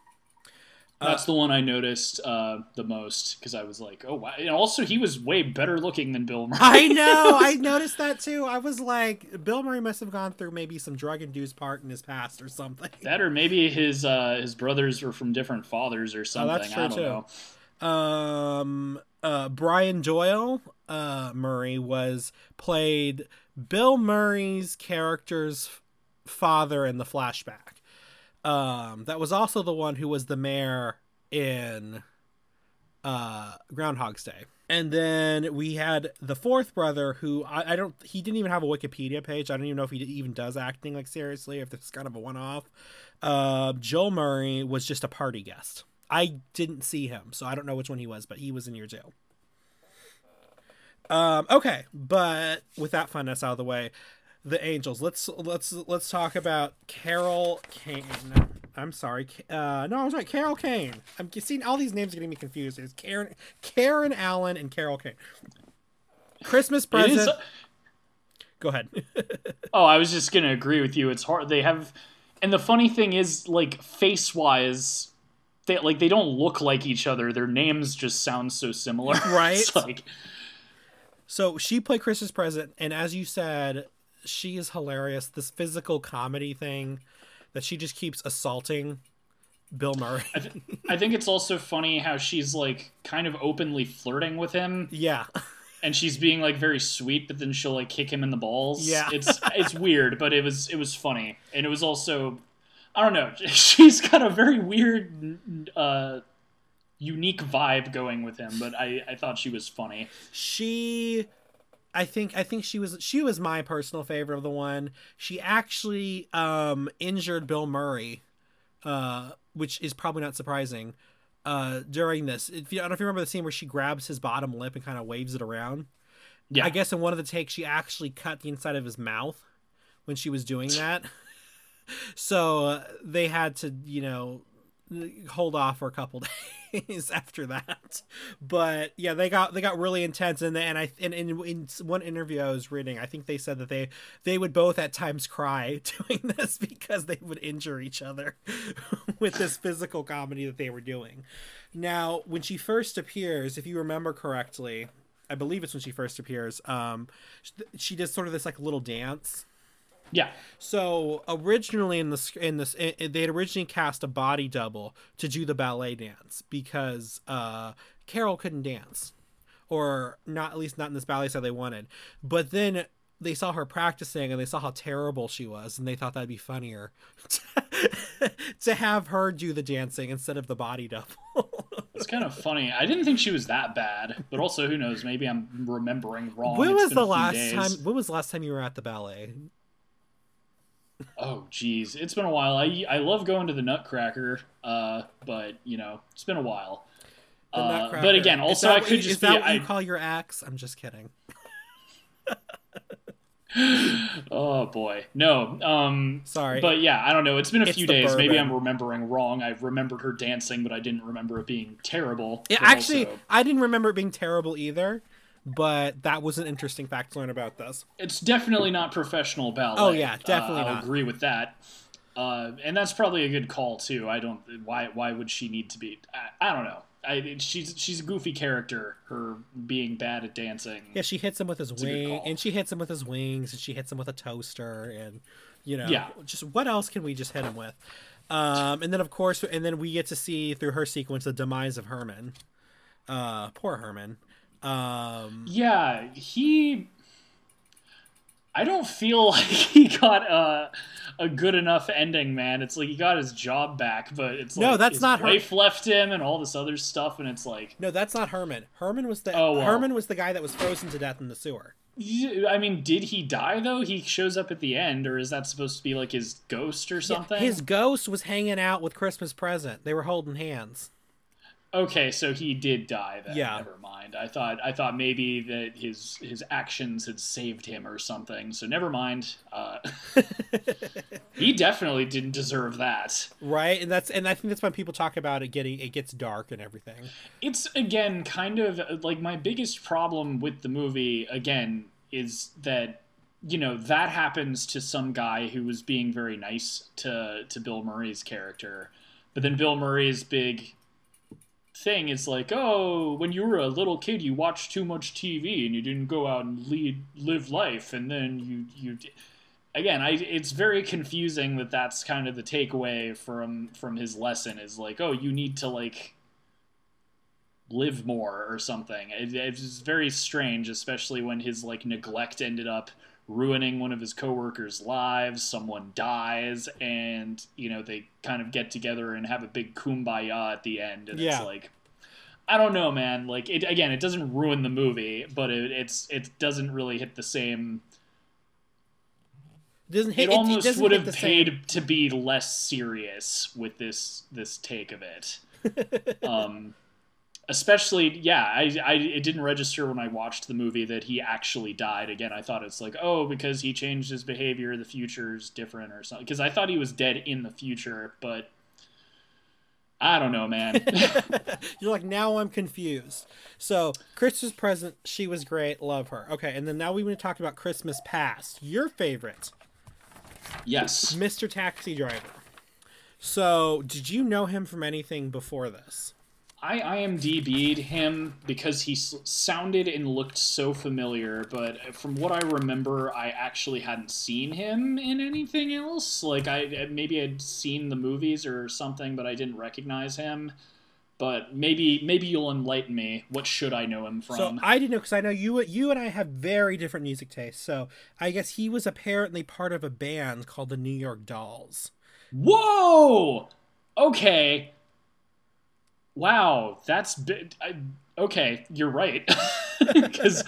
That's the one I noticed uh, the most because I was like, oh wow. And also, he was way better looking than Bill Murray. I know, (laughs) I noticed that too. I was like, Bill Murray must have gone through maybe some drug-induced part in his past or something. (laughs) that or maybe his uh, his brothers were from different fathers or something. Oh, that's true, I don't too. know. Um, uh, Brian Doyle, uh, Murray was played Bill Murray's character's father in the flashback. Um, that was also the one who was the mayor in uh, Groundhog's Day. And then we had the fourth brother who I, I don't he didn't even have a Wikipedia page. I don't even know if he even does acting like seriously, if is kind of a one off. Uh, Joel Murray was just a party guest. I didn't see him, so I don't know which one he was, but he was in your jail. Um, okay, but with that funness out of the way, the angels. Let's let's let's talk about Carol Kane. I'm sorry. Uh, no, I was right. Carol Kane. I'm seeing all these names getting me confused. It's Karen, Karen Allen, and Carol Kane. Christmas present. is. Go ahead. (laughs) Oh, I was just gonna agree with you. It's hard. They have, and the funny thing is, like face wise, they like they don't look like each other. Their names just sound so similar. (laughs) Right. like So she played Christmas present, and as you said, she is hilarious. This physical comedy thing that she just keeps assaulting Bill Murray. I, th- I think it's also funny how she's like kind of openly flirting with him, yeah, and she's being like very sweet, but then she'll like kick him in the balls. Yeah. it's it's weird, but it was it was funny, and it was also I don't know. (laughs) She's got a very weird. uh unique vibe going with him but I, I thought she was funny she. I think I think she was she was my personal favorite of the one. She actually um, injured Bill Murray uh, which is probably not surprising. Uh, during this, if you, I don't know if you remember the scene where she grabs his bottom lip and kind of waves it around. Yeah. I guess in one of the takes, she actually cut the inside of his mouth when she was doing that. (laughs) so uh, they had to, you know, hold off for a couple (laughs) days after that. But yeah, they got they got really intense, and and I and in, in one interview I was reading, I think they said that they they would both at times cry (laughs) doing this because they would injure each other (laughs) with this physical comedy that they were doing. Now, when she first appears, if you remember correctly, I believe it's when she first appears. Um, she does sort of this like little dance. Yeah. So originally in the in this they had originally cast a body double to do the ballet dance because uh, Carol couldn't dance, or not at least not in this ballet style they wanted. But then they saw her practicing and they saw how terrible she was, and they thought that'd be funnier (laughs) to have her do the dancing instead of the body double. (laughs) It's kind of funny. I didn't think she was that bad, but also who knows? Maybe I'm remembering wrong. when was the last days. time? When was the last time you were at the ballet? Oh, geez, it's been a while. I I love going to the Nutcracker, uh, but you know, it's been a while. The Uh, but again, also I could you- just is be. that what I, you call your ex? I'm just kidding. (laughs) oh boy, no. Um, Sorry. but yeah, I don't know. It's been a It's few days. Maybe. I'm remembering wrong. I remembered her dancing, but I didn't remember it being terrible. Yeah, actually, also- I didn't remember it being terrible either, but that was an interesting fact to learn about this. it's definitely not professional ballet. Oh, yeah, definitely uh, I'll not. agree with that. Uh, and that's probably a good call too. I don't. Why? Why would she need to be? I, I don't know. I, she's she's a goofy character. Her being bad at dancing. Yeah, she hits him with his wing, and she hits him with his wings, and she hits him with a toaster, and you know, Yeah. just what else can we just hit him with? Um, and then of course, and then we get to see through her sequence the demise of Herman. Uh, poor Herman. Um, Yeah, he. I don't feel (laughs) like he got a, a good enough ending, man. It's like he got his job back, but it's No, like that's not wife left him and all this other stuff, and it's like, no, that's not Herman. Herman was the Oh, well. Herman was the guy that was frozen to death in the sewer. I mean, did he die though? He shows up at the end, or is that supposed to be like his ghost or something? His ghost was hanging out with Christmas present. They were holding hands. Okay, so he did die then. Yeah. Never mind. I thought I thought maybe that his his actions had saved him or something. So never mind. Uh, (laughs) he definitely didn't deserve that. right and that's and i think that's when people talk about it getting it gets dark and everything It's again kind of like my biggest problem with the movie again is that you know that happens to some guy who was being very nice to to Bill Murray's character. But then Bill Murray's big thing is like, "Oh, when you were a little kid, you watched too much TV and you didn't go out and lead live life and then you you Again, I it's very confusing that that's kind of the takeaway from from his lesson is like, "Oh, you need to like live more or something. It, it's very strange, especially when his like neglect ended up ruining one of his coworkers' lives. Someone dies, and you know they kind of get together and have a big kumbaya at the end, and Yeah. it's like. I don't know, man. Like it again, it doesn't ruin the movie, but it, it's it doesn't really hit the same. it doesn't hit It almost doesn't would have the same- paid to be less serious with this this take of it. (laughs) um, especially yeah I, I it didn't register when i watched the movie that he actually died again i thought it's like oh because he changed his behavior the future's different or something because i thought he was dead in the future but i don't know man (laughs) (laughs) You're like, now I'm confused. So, Christmas present, she was great. Love her. Okay, and then now we want to talk about Christmas past. Your favorite, yes Mr. Taxi Driver. So, did you know him from anything before this? I IMDb'd him because he s- sounded and looked so familiar, but uh, from what I remember, I actually hadn't seen him in anything else. Like I uh, maybe I'd seen the movies or something, but I didn't recognize him. But maybe maybe you'll enlighten me. What should I know him from? So I didn't know because I know you you and I have very different music tastes. So I guess he was apparently part of a band called the New York Dolls. Whoa! Okay. Wow, that's bi- I, okay. You're right, (laughs) because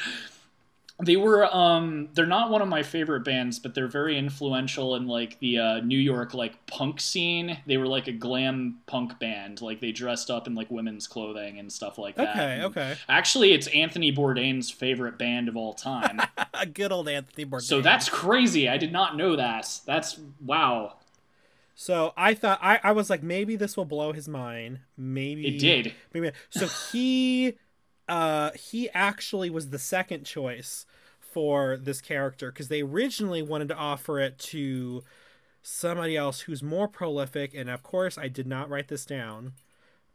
They were um they're not one of my favorite bands, but they're very influential in like the uh, New York like punk scene. They were like a glam punk band. Like they dressed up in like women's clothing and stuff like that. Okay, And okay. Actually, it's Anthony Bourdain's favorite band of all time. (laughs) A good old Anthony Bourdain. so that's crazy. I did not know that. That's wow. So I thought I, I was like maybe this will blow his mind. Maybe It did. Maybe so he uh he actually was the second choice for this character because they originally wanted to offer it to somebody else who's more prolific and of course I did not write this down.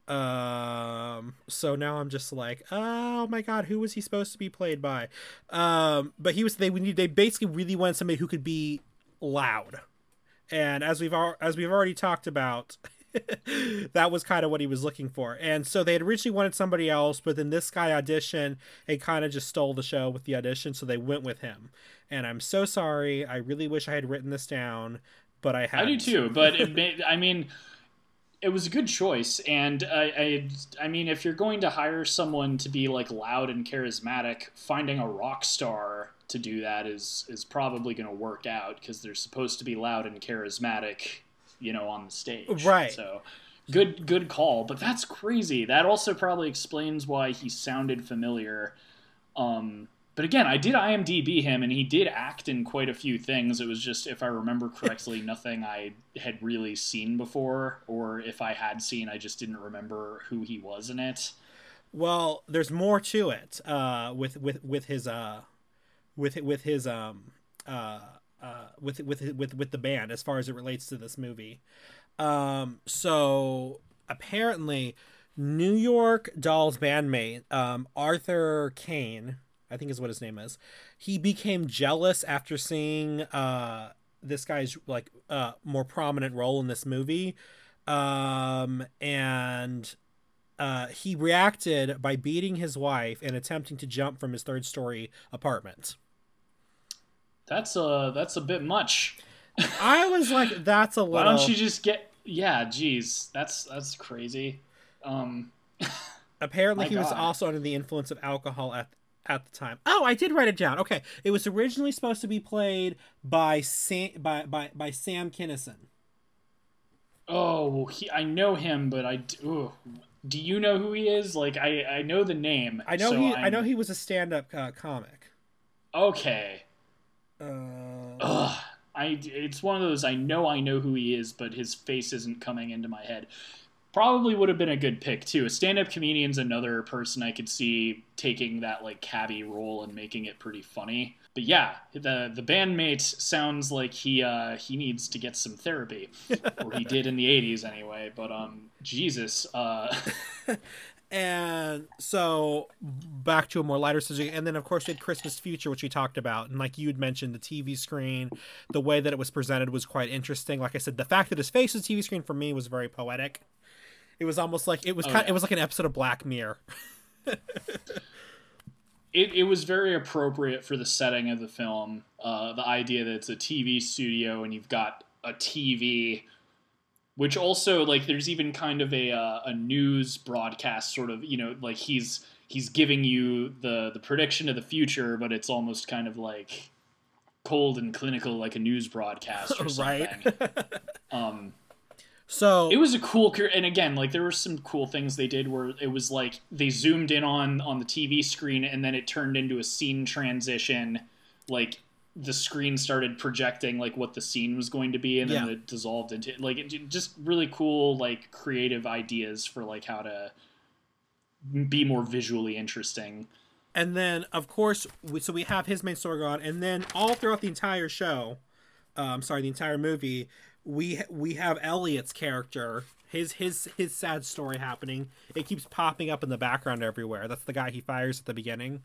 Um so now I'm just like, oh my god, who was he supposed to be played by? Um but he was they they basically really wanted somebody who could be loud and as we've al- as we've already talked about (laughs) that was kind of what he was looking for. And so they had originally wanted somebody else but then this guy auditioned and kind of just stole the show with the audition so they went with him. And i'm so sorry. I really wish i had written this down but i had. I do too, but it (laughs) made, I mean, it was a good choice, and I, I, I mean, if you're going to hire someone to be like loud and charismatic, finding a rock star to do that is is probably going to work out because they're supposed to be loud and charismatic, you know, on the stage, Right. So. Good, good call, but that's crazy. That also probably explains why he sounded familiar. Um, but again, I did IMDb him, and he did act in quite a few things. It was just, if I remember correctly, (laughs) nothing I had really seen before, or if I had seen, I just didn't remember who he was in it. well there's more to it uh with with with his uh with with his um uh uh with with with with the band as far as it relates to this movie um so apparently new york dolls bandmate um arthur kane i think is what his name is he became jealous after seeing uh this guy's like uh more prominent role in this movie um and uh, he reacted by beating his wife and attempting to jump from his third story apartment. That's a that's a bit much. I was like, that's a little. (laughs) Why don't you just get? Yeah, geez, that's that's crazy. Um, (laughs) Apparently, he was also under the influence of alcohol at at the time. Oh, I did write it down. Okay, it was originally supposed to be played by Sam by by, by Sam Kinison. oh, he, I know him, but I ooh, do you know who he is? Like, I I know the name. I know so he. I I'm- know he was a stand up uh, comic. Okay. Uh, Ugh. I, it's one of those I know I know who he is, but his face isn't coming into my head. Probably would have been a good pick too. A stand-up comedian's another person I could see taking that like cabbie role and making it pretty funny. But yeah, the the bandmate sounds like he uh, he needs to get some therapy, (laughs) or he did in the '80s anyway. But um, Jesus, uh, (laughs) And so back to a more lighter subject, and then of course we had Christmas Future, which we talked about, and like you had mentioned, the TV screen, the way that it was presented was quite interesting. Like I said, the fact that his face was TV screen for me was very poetic. It was almost like it was Oh, kind. yeah. It was like an episode of Black Mirror. (laughs) it, it was very appropriate for the setting of the film. Uh, the idea that it's a TV studio and you've got a TV, which also like there's even kind of a uh, a news broadcast sort of you know like he's he's giving you the the prediction of the future, but it's almost kind of like cold and clinical like a news broadcast or (laughs) something. right. (laughs) Um, so it was a cool and again like there were some cool things they did where it was like they zoomed in on on the tv screen and then it turned into a scene transition like the screen started projecting like what the scene was going to be and then Yeah. it dissolved into like it, just really cool like creative ideas for like how to be more visually interesting. And then of course we, so we have his main story going on and then all throughout the entire show um sorry the entire movie we we have elliot's character his his his sad story happening. It keeps popping up in the background everywhere. That's the guy he fires at the beginning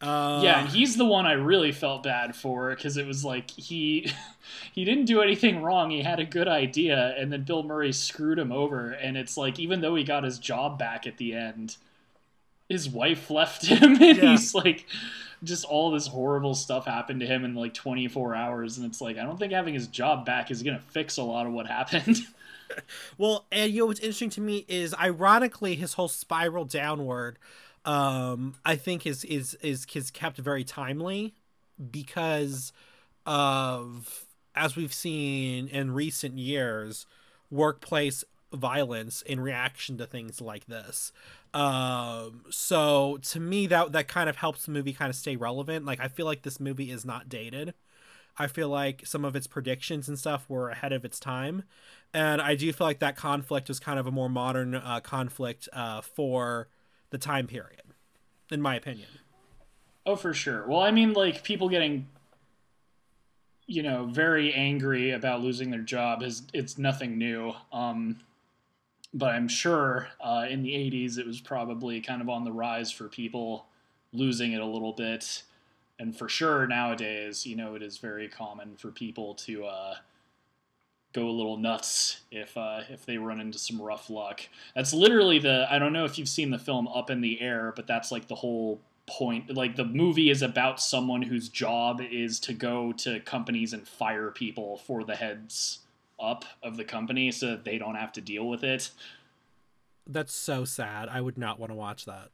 uh, yeah and he's the one i really felt bad for because it was like he (laughs) he didn't do anything wrong he had a good idea and then bill murray screwed him over and it's like even though he got his job back at the end his wife (laughs) left him and Yeah. he's like just all this horrible stuff happened to him in like 24 hours and it's like i don't think having his job back is gonna fix a lot of what happened (laughs) Well, and you know what's interesting to me is ironically his whole spiral downward um, I think is is is is kept very timely because of as we've seen in recent years, workplace violence in reaction to things like this. Um, so to me, that that kind of helps the movie kind of stay relevant. Like I feel like this movie is not dated. I feel like some of its predictions and stuff were ahead of its time, and I do feel like that conflict was kind of a more modern uh, conflict uh, for the time period, in my opinion. Oh, for sure. Well, I mean, like people getting, you know, very angry about losing their job is it's nothing new. Um, but I'm sure uh, in the 80s it was probably kind of on the rise for people losing it a little bit. And for sure nowadays, you know, it is very common for people to uh, go a little nuts if uh, if they run into some rough luck. That's literally the I don't know if you've seen the film Up in the Air, but that's like the whole point. Like the movie is about someone whose job is to go to companies and fire people for the heads up of the company so that they don't have to deal with it. That's so sad. I would not want to watch that.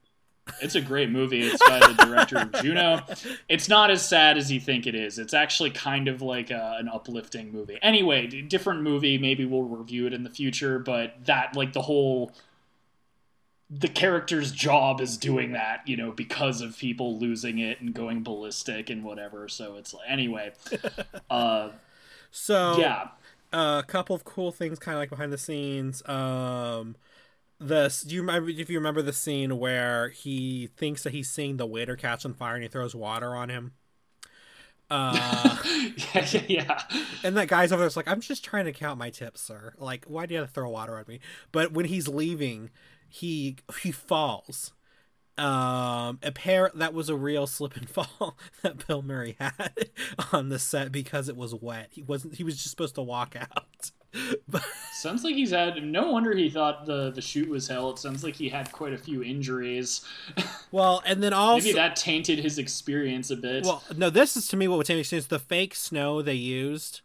It's a great movie. It's by the director of Juno. It's not as sad as you think it is. It's actually kind of like a, an uplifting movie. Anyway, different movie. Maybe we'll review it in the future. But that, like, the whole the character's job is doing that, you know, because of people losing it and going ballistic and whatever. So it's like, anyway. (laughs) Uh, so yeah, a couple of cool things, kind of like behind the scenes. Um, this do you remember if you remember the scene where he thinks that he's seeing the waiter catch on fire and he throws water on him? Uh, (laughs) yeah, yeah. And that guy's over there's like, I'm just trying to count my tips, sir. Like, why do you have to throw water on me? But when he's leaving, he he falls. Um, pair that was a real slip and (laughs) fall that Bill Murray had (laughs) on the set because it was wet. He wasn't. He was just supposed to walk out. (laughs) but sounds like he's had. No wonder he thought the the shoot was hell. It sounds like he had quite a few injuries. (laughs) Well, and then also maybe that tainted his experience a bit. Well, no, this is to me what would taint experience. The fake snow they used,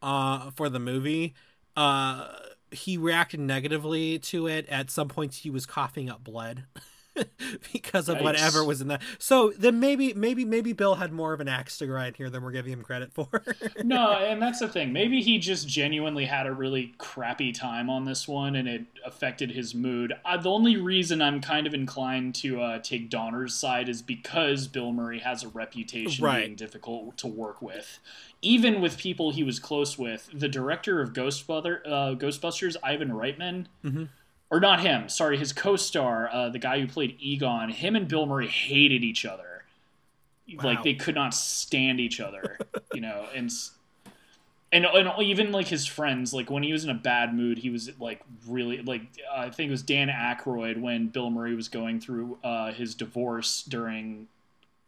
uh, for the movie. Uh, he reacted negatively to it. At some points, he was coughing up blood. (laughs) (laughs) because of whatever was in that. So then maybe maybe maybe Bill had more of an axe to grind here than we're giving him credit for. (laughs) no, and that's the thing. Maybe he just genuinely had a really crappy time on this one, and it affected his mood. Uh, the only reason I'm kind of inclined to uh, take Donner's side is because Bill Murray has a reputation right. being difficult to work with. Even with people he was close with, the director of Ghostbusters, uh, Ghostbusters Ivan Reitman. Mm-hmm or not him. Sorry, his co-star, uh, the guy who played Egon. Him and Bill Murray hated each other. Wow. Like they could not stand each other, you know, and and and even like his friends, like when he was in a bad mood, he was like really like uh, I think it was Dan Aykroyd when Bill Murray was going through uh, his divorce during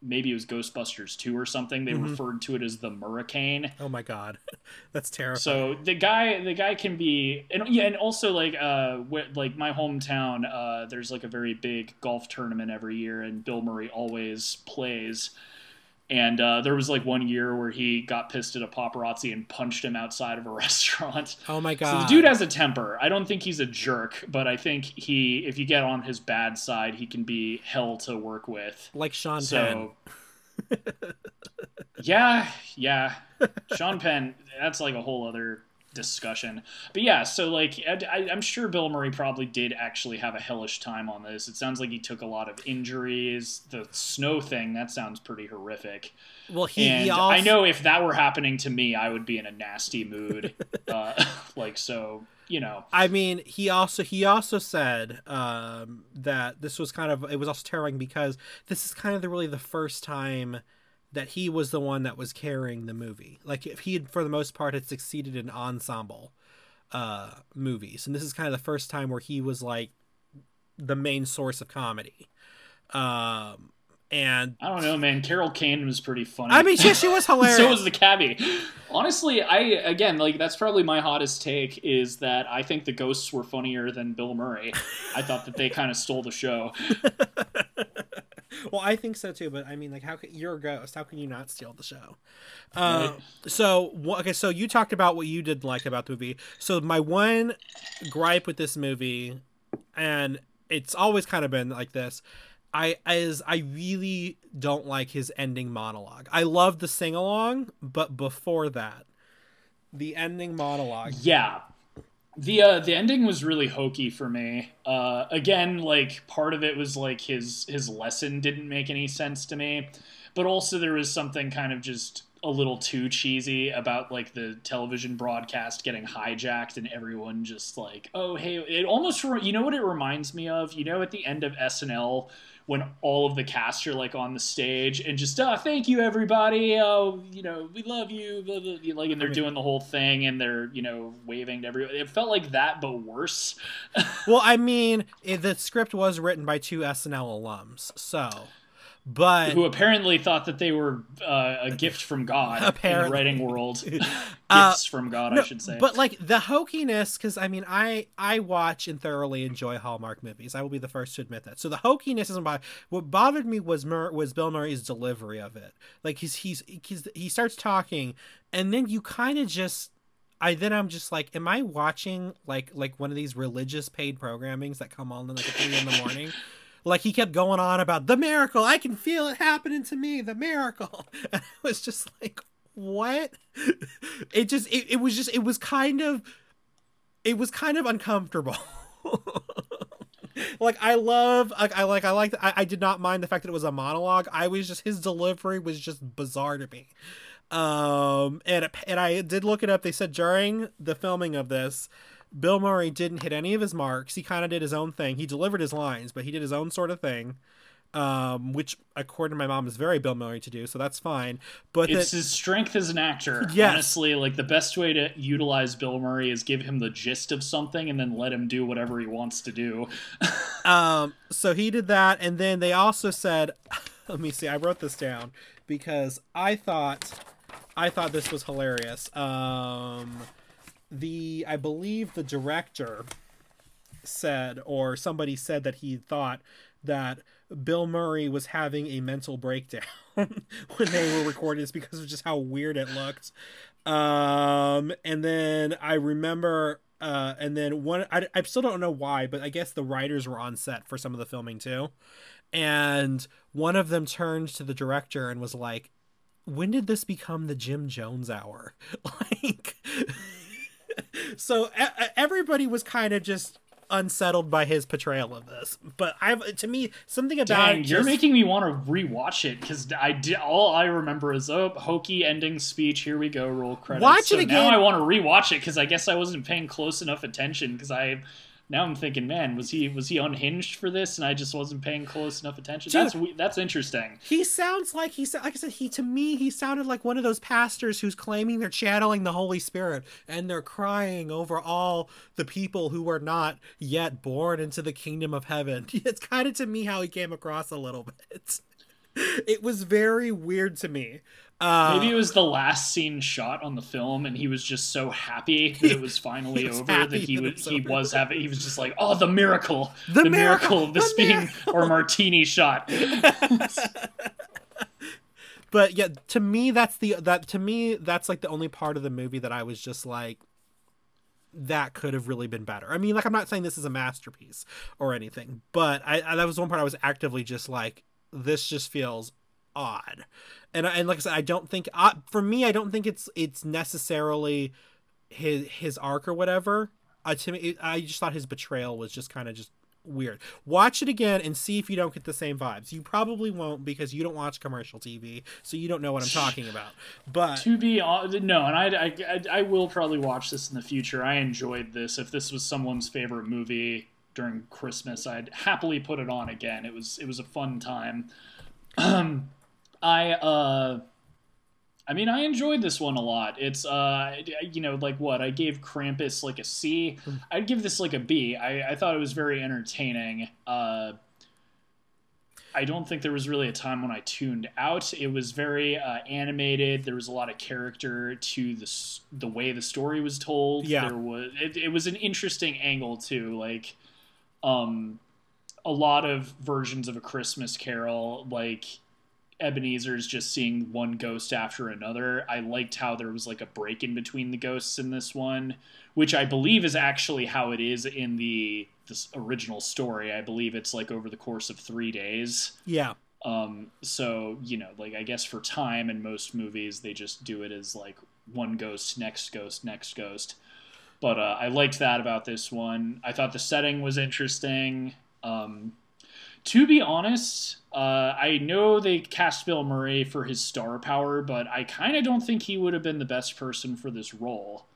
maybe it was Ghostbusters 2 or something. They mm-hmm. referred to it as the Hurricane. Oh my god. (laughs) That's terrible. So the guy the guy can be and yeah and also like uh like my hometown uh there's like a very big golf tournament every year and Bill Murray always plays and uh, there was like one year where he got pissed at a paparazzi and punched him outside of a (laughs) restaurant. Oh my god! So the dude has a temper. I don't think he's a jerk, but I think he, if you get on his bad side, he can be hell to work with. Like Sean so, Penn. (laughs) yeah, yeah. Sean Penn. That's like a whole other discussion. But yeah, so like I, am sure Bill Murray probably did actually have a hellish time on this. It sounds like he took a lot of injuries. The snow thing that sounds pretty horrific. Well, he, and he also... I know if that were happening to me, I would be in a nasty mood. (laughs) uh, (laughs) like so, you know. I mean, he also he also said um, that this was kind of it was also terrifying because this is kind of the, really the first time that he was the one that was carrying the movie. Like if he had, for the most part, had succeeded in ensemble uh, movies, and this is kind of the first time where he was like the main source of comedy. Um, and I don't know, man. Carol Kane was pretty funny. I mean, she, she was (laughs) hilarious. so was the cabbie. Honestly, I again like that's probably my hottest take is that I think the ghosts were funnier than Bill Murray. I thought that they (laughs) kind of stole the show. (laughs) (laughs) well, I think so too. But I mean, like, how can you're a ghost? How can you not steal the show? (laughs) Uh, so okay, so you talked about what you did like about the movie. So my one gripe with this movie, and it's always kind of been like this. I as I really don't like his ending monologue. I love the sing along, but before that, the ending monologue. Yeah. The uh, the ending was really hokey for me. Uh, again, like part of it was like his his lesson didn't make any sense to me, but also there was something kind of just a little too cheesy about like the television broadcast getting hijacked and everyone just like, oh hey, it almost you know what it reminds me of. You know, at the end of SNL when all of the cast are like on the stage and just oh thank you everybody. Oh you know we love you blah, blah, blah, like and they're I mean, doing the whole thing and they're you know waving to everyone. It felt like that but worse. Well i (laughs) mean it, the script was written by two snl alums so but who apparently thought that they were uh, a gift from God apparently. in the writing world. (laughs) Gifts uh, from God, no, I should say. But like the hokiness, because I mean, I I watch and thoroughly enjoy Hallmark movies. I will be the first to admit that. So the hokiness isn't bother. What bothered me was Mur- was Bill Murray's delivery of it. Like he's he's, he's he starts talking, and then you kind of just I then I'm just like, am I watching like like one of these religious paid programmings that come on like at three in the morning? (laughs) like he kept going on about the miracle. I can feel it happening to me. The miracle. (laughs) And I was just like, what? (laughs) It just it, it was just it was kind of it was kind of uncomfortable. (laughs) like I love like I like I like I, I did not mind the fact that it was a monologue. I was just his delivery was just bizarre to me. Um and and I did look it up. They said during the filming of this, Bill Murray didn't hit any of his marks. He kind of did his own thing. He delivered his lines, but he did his own sort of thing. Um, which according to my mom is very Bill Murray to do, so that's fine. But it's that, his strength as an actor. (laughs) Yes. Honestly, like the best way to utilize Bill Murray is give him the gist of something and then let him do whatever he wants to do. (laughs) um, so he did that, and then they also said, (laughs) let me see, I wrote this down because I thought, I thought this was hilarious. Um the I believe the director said or somebody said that he thought that Bill Murray was having a mental breakdown (laughs) when they were recording this because of just how weird it looked. Um, and then I remember, uh, and then one, I, I still don't know why, but I guess the writers were on set for some of the filming too. And one of them turned to the director and was like, when did this become the Jim Jones hour? (laughs) like, so everybody was kind of just unsettled by his portrayal of this. But I've to me something about Dang, you're making me want to rewatch it because I did all I remember is oh hokey ending speech. Here we go, roll credits. Watch so it again. Now I want to rewatch it because I guess I wasn't paying close enough attention because I now I'm thinking, man, was he was he unhinged for this, and I just wasn't paying close enough attention. Dude, that's that's interesting. He sounds like he said, like I said he to me he sounded like one of those pastors who's claiming they're channeling the Holy Spirit and they're crying over all the people who are not yet born into the kingdom of heaven. (laughs) It's kind of to me how he came across a little bit. (laughs) It was very weird to me. Uh, Maybe it was the last scene shot on the film, and he was just so happy that it was finally (laughs) was over that he was he was having he was just like, oh, the miracle, the, the miracle, miracle, of this being miracle. or martini shot. (laughs) but yeah, to me, that's the that to me that's like the only part of the movie that I was just like, that could have really been better. I mean, like I'm not saying this is a masterpiece or anything, but I, I that was one part I was actively just like, this just feels odd and and like I said, I don't think uh, for me, I don't think it's it's necessarily his his arc or whatever. Uh, to me, it, I just thought his betrayal was just kind of just weird. Watch it again and see if you don't get the same vibes. You probably won't because you don't watch commercial TV, so you don't know what I'm talking about. But to be no, and I, I I will probably watch this in the future. I enjoyed this. If this was someone's favorite movie during Christmas, I'd happily put it on again. It was it was a fun time. (clears throat) I uh I mean, I enjoyed this one a lot. It's, uh, you know, like what I gave Krampus like a C. Hmm. I'd give this like a B. I, I thought it was very entertaining. Uh, I don't think there was really a time when I tuned out. It was very uh, animated. There was a lot of character to the the way the story was told. Yeah, there was. It, it was an interesting angle too. Like, um, a lot of versions of a Christmas Carol, like Ebenezer's just seeing one ghost after another. I liked how there was like a break in between the ghosts in this one, which I believe is actually how it is in the this original story. I believe it's like over the course of three days. Yeah. Um, so you know, like I guess for time in most movies, they just do it as like one ghost, next ghost, next ghost. But uh, I liked that about this one. I thought the setting was interesting. Um, to be honest, uh, I know they cast Bill Murray for his star power, but I kind of don't think he would have been the best person for this role.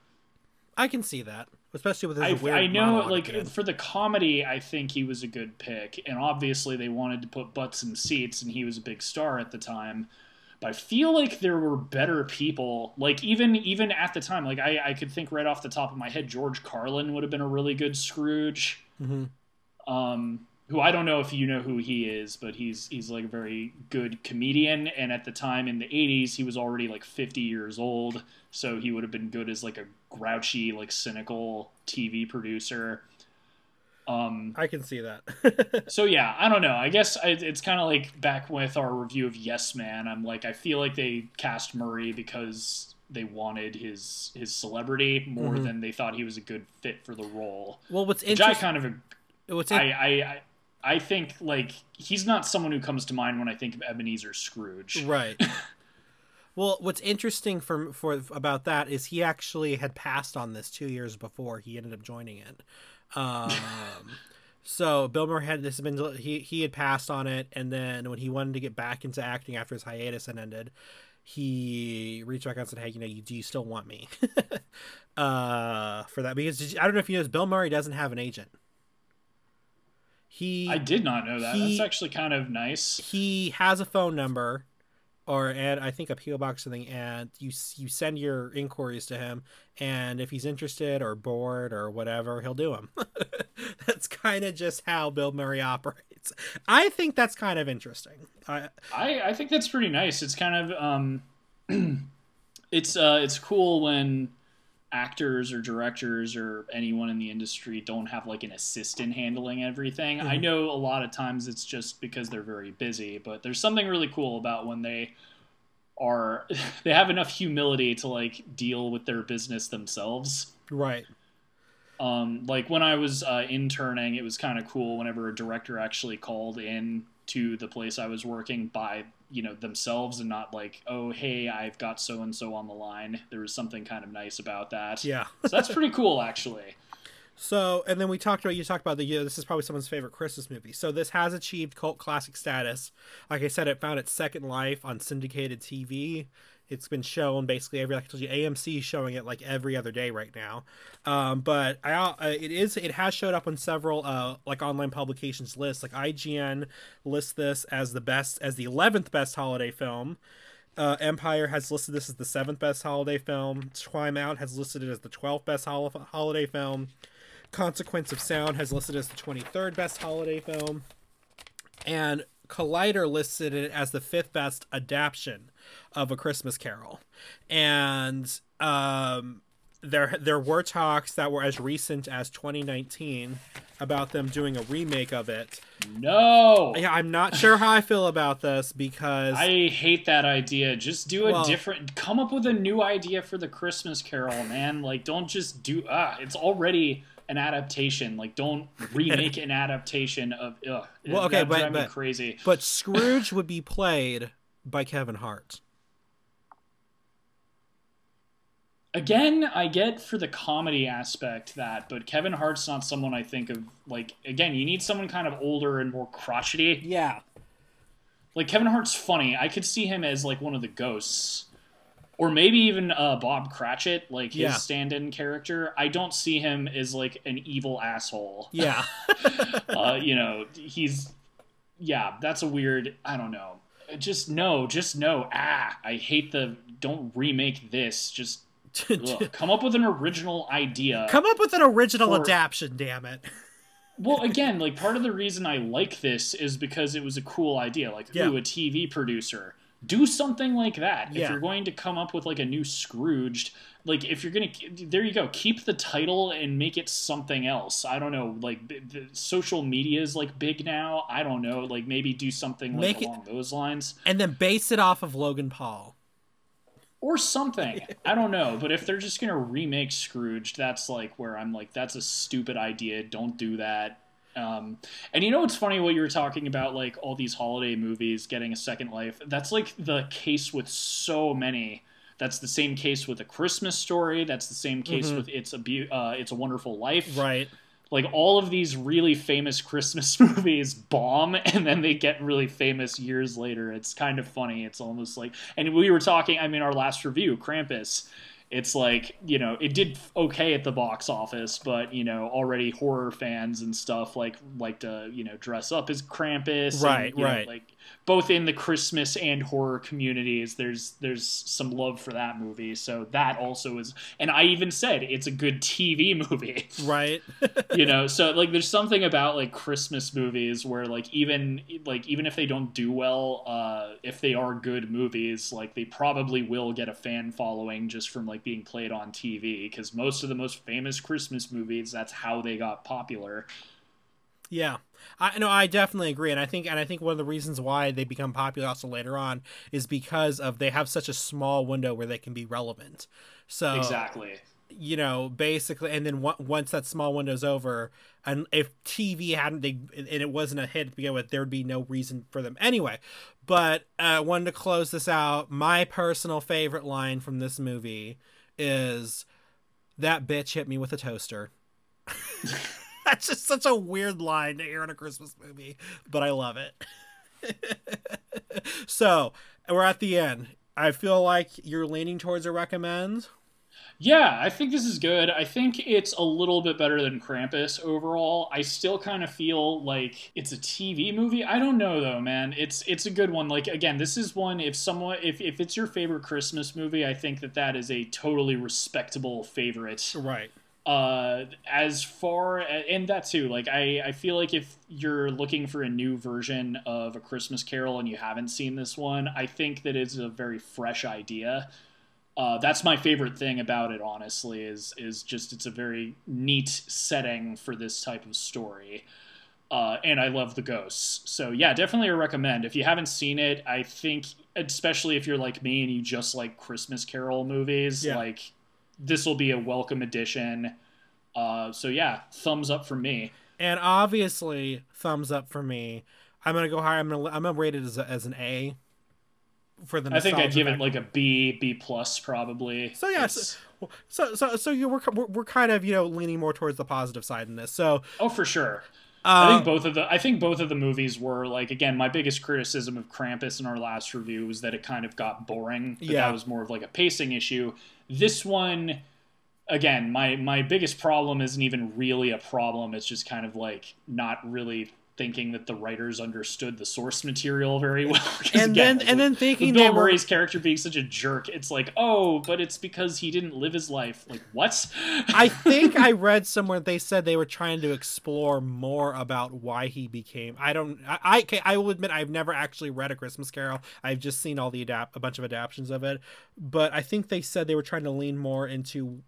I can see that, especially with his I, weird I know, like end. for the comedy, I think he was a good pick, and obviously they wanted to put butts in seats, and he was a big star at the time. But I feel like there were better people, like even even at the time, like I, I could think right off the top of my head, George Carlin would have been a really good Scrooge. Mhm. Um, who I don't know if you know who he is, but he's he's like a very good comedian, and at the time in the '80s, he was already like 50 years old, so he would have been good as like a grouchy, like cynical TV producer. Um, I can see that. (laughs) so yeah, I don't know. I guess I, it's kind of like back with our review of Yes Man. I'm like, I feel like they cast Murray because they wanted his his celebrity more Mhm. than they thought he was a good fit for the role. well, what's Which I kind of What's in- I I I think like he's not someone who comes to mind when I think of Ebenezer Scrooge. right. (laughs) Well, what's interesting for for about that is he actually had passed on this two years before he ended up joining it. Um, (laughs) so Bill Murray had this had been he he had passed on it, and then when he wanted to get back into acting after his hiatus had ended, he reached back out and said, "Hey, you know, you, do you still want me?" (laughs) uh, for that because I don't know if you know, Bill Murray doesn't have an agent. He I did not know that. He- That's actually kind of nice. he has a phone number or and I think a PO box or something and you you send your inquiries to him and if he's interested or bored or whatever he'll do them. (laughs) that's kind of just how Bill Murray (laughs) operates. I think that's kind of interesting. I I, I think that's pretty nice. It's kind of um, (clears throat) it's uh, it's cool when actors or directors or anyone in the industry don't have like an assistant handling everything. I Mhm. know a lot of times it's just because they're very busy, but there's something really cool about when they are (laughs) they have enough humility to like deal with their business themselves. right. Um, like when I was uh, interning, it was kind of cool whenever a director actually called in to the place I was working by you know themselves and not like oh hey I've got so and so on the line. There was something kind of nice about that. Yeah. so that's pretty cool actually. So, and then we talked about you talked about the you know, this is probably someone's favorite Christmas movie. So this has achieved cult classic status. Like I said, it found its second life on syndicated TV. It's been shown basically every like I told you AMC is showing it like every other day right now. Um, but I uh, it is it has showed up on several uh like online publications lists. Like IGN lists this as the best as the 11th best holiday film. Uh, Empire has listed this as the seventh best holiday film. Time Out has listed it as the 12th best hol- holiday film. Consequence of Sound has listed as the 23rd best holiday film. And Collider listed it as the fifth best adaptation of A Christmas Carol. And um, there there were talks that were as recent as 2019 about them doing a remake of it. No. Yeah, I'm not sure how I feel about this because I hate that idea. Just do a Well- different. Come up with a new idea for the Christmas Carol, man. Like, don't just do. Ah, it's already an adaptation. Like, don't (laughs) remake an adaptation of. Ugh, Well, okay, that but- drive but- crazy. but (laughs) Scrooge would be played by Kevin Hart. Again, I get for the comedy aspect that, but Kevin Hart's not someone I think of. Like, again, you need someone kind of older and more crotchety. Yeah. Like Kevin Hart's funny. I could see him as like one of the ghosts, or maybe even uh, Bob Cratchit, like his Yeah. stand-in character. I don't see him as like an evil asshole. Yeah. (laughs) uh, you know, he's yeah. That's a weird. I don't know. Just no. Just no. Ah, I hate the. Don't remake this. Just (laughs) ugh. come up with an original idea. Come up with an original For- adaptation, damn it. (laughs) Well, again, like part of the reason I like this is because it was a cool idea. Like, Yeah. ooh, a TV producer. Do something like that. Yeah. If you're going to come up with like a new Scrooged, like if you're gonna there you go. Keep the title and make it something else. I don't know like the social media is like big now. I don't know. Like maybe do something like Make it- along those lines. And then base it off of Logan Paul. or something. I don't know. But if they're just gonna remake scrooge that's like where i'm like that's a stupid idea. Don't do that um, and you know what's funny what you were talking about like all these holiday movies getting a second life that's like the case with so many that's the same case with a christmas story that's the same case with it's a Beau- uh, it's a wonderful life Right. like all of these really famous (laughs) Christmas movies bomb and then they get really famous years later. It's kind of funny. It's almost like and we were talking I mean our last review, Krampus. It's like, you know, it did okay at the box office, but you know, already horror fans and stuff like like to, you know, dress up as Krampus and, Right, know, right. like both in the Christmas and horror communities, there's there's some love for that movie. So that also is, and I even said it's a good TV (laughs) movie. Right. (laughs) you know so like there's something about like christmas movies where like even like even if they don't do well uh if they are good movies like they probably will get a fan following just from like being played on tv because most of the most famous christmas movies that's how they got popular Yeah, I no, I definitely agree, and I think and I think one of the reasons why they become popular also later on is because of they have such a small window where they can be relevant. So exactly you know, basically, and then on- once that small window's over, and if TV hadn't they and it wasn't a hit to begin with, there would be no reason for them anyway. But uh, wanted to close this out. My personal favorite line from this movie is that bitch hit me with a toaster. (laughs) (laughs) That's just such a weird line to hear in a Christmas movie, but I love it. (laughs) so we're at the end. I feel like you're leaning towards a recommend. Yeah, I think this is good. I think it's a little bit better than Krampus overall. I still kind of feel like it's a TV movie. I don't know though, man. It's it's a good one. Like again, this is one if someone if if it's your favorite Christmas movie, I think that that is a totally respectable favorite. Right. Uh as far and that too, like I I feel like if you're looking for a new version of a Christmas Carol and you haven't seen this one, I think that it's a very fresh idea. Uh, that's my favorite thing about it honestly is is just it's a very neat setting for this type of story. Uh, and i love the ghosts. So yeah definitely a recommend. If you haven't seen it i think especially if you're like me and you just like christmas carol movies Yeah. like this will be a welcome addition uh, so yeah thumbs up for me And obviously, thumbs up for me. I'm gonna go higher. I'm gonna I'm gonna rate it as, a, as an A. For the i think i'd give it like a b b plus probably So, yeah, so so so you we're, we're we're kind of you know leaning more towards the positive side in this. So oh for sure uh, I think both of the I think both of the movies were like again my biggest criticism of Krampus in our last review was that it kind of got boring. But Yeah. that was more of like a pacing issue. This one again, my my biggest problem isn't even really a problem. It's just kind of like not really thinking that the writers understood the source material very well. (laughs) and again, then and then thinking Bill were Murray's character being such a jerk, it's like, oh, but it's because he didn't live his life. Like, what? I (laughs) think I read somewhere they said they were trying to explore more about why he became. I don't. I I, I will admit I've never actually read a Christmas Carol. I've just seen all the adapt a bunch of adaptations of it, but I think they said they were trying to lean more into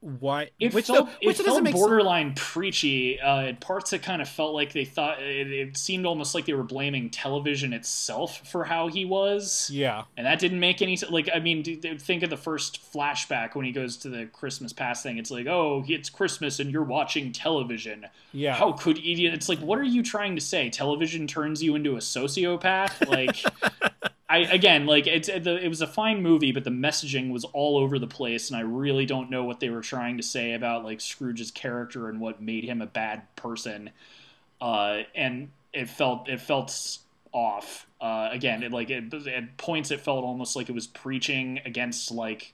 why It which felt, it which doesn't felt make sense. borderline preachy. Uh, parts, it kind of felt like they thought it, it seemed almost like they were blaming television itself for how he was, Yeah, and that didn't make any sense. Like, I mean, think of the first flashback when he goes to the Christmas past thing. It's like, oh, it's Christmas and you're watching television. yeah. How could idiot? It's like, what are you trying to say? Television turns you into a sociopath? Like, (laughs) I again, like it's it, it was a fine movie, but the messaging was all over the place, and I really don't know what they were trying to say about like Scrooge's character and what made him a bad person. Uh, and it felt it felt off. Uh, again, it like it, at points it felt almost like it was preaching against like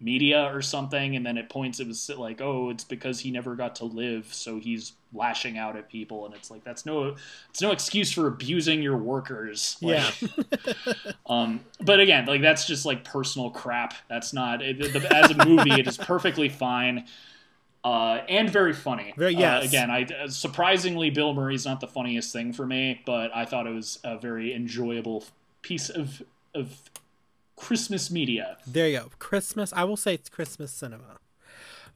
media or something and then at points it was like oh it's because he never got to live so he's lashing out at people and it's like that's no it's no excuse for abusing your workers like, Yeah. (laughs) um but again like that's just like personal crap that's not it, the, as a movie it is perfectly fine uh, and very funny. Very- Uh, yes. again, I surprisingly Bill Murray's not the funniest thing for me, but I thought it was a very enjoyable piece of of Christmas media. There you go. Christmas. I will say it's Christmas cinema.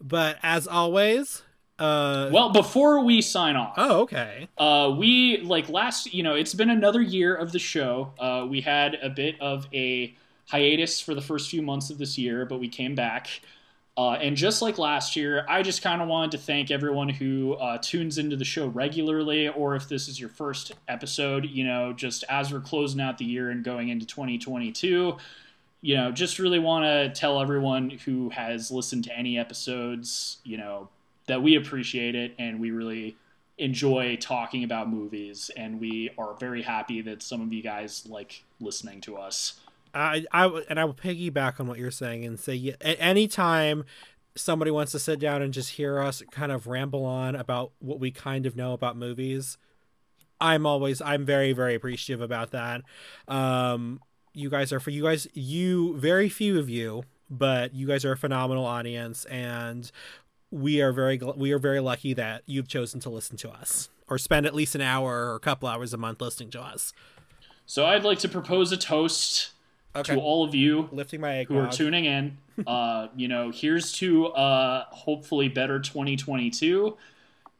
But as always, uh Well, before we sign off, Oh, okay. uh, we like last. You know, it's been another year of the show. Uh, we had a bit of a hiatus for the first few months of this year, but we came back. Uh, and just like last year, I just kind of wanted to thank everyone who uh, tunes into the show regularly, or if this is your first episode, you know, just as we're closing out the year and going into 2022, you know, just really want to tell everyone who has listened to any episodes, you know, that we appreciate it and we really enjoy talking about movies, and we are very happy that some of you guys like listening to us. I, I and I will piggyback on what you're saying and say at any time somebody wants to sit down and just hear us kind of ramble on about what we kind of know about movies, I'm always I'm very very appreciative about that. Um, you guys are for you guys you very few of you, but you guys are a phenomenal audience and we are very gl- we are very lucky that you've chosen to listen to us or spend at least an hour or a couple hours a month listening to us. So I'd like to propose a toast Okay. to all of you Lifting my egg who are tuning in. (laughs) Uh, you know, here's to uh, hopefully better 2022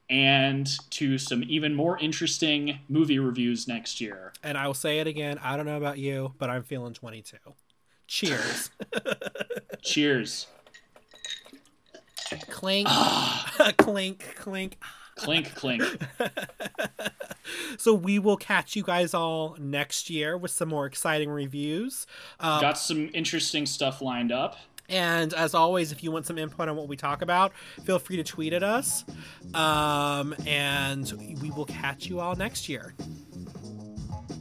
and to some even more interesting movie reviews next year. And I will say it again. I don't know about you, but I'm feeling 22. Cheers. (laughs) Cheers. (laughs) clink. clink, clink. Clink, clink. (laughs) So we will catch you guys all next year with some more exciting reviews. Um, Got some interesting stuff lined up. and as always, if you want some input on what we talk about, feel free to tweet at us. Um, and we will catch you all next year.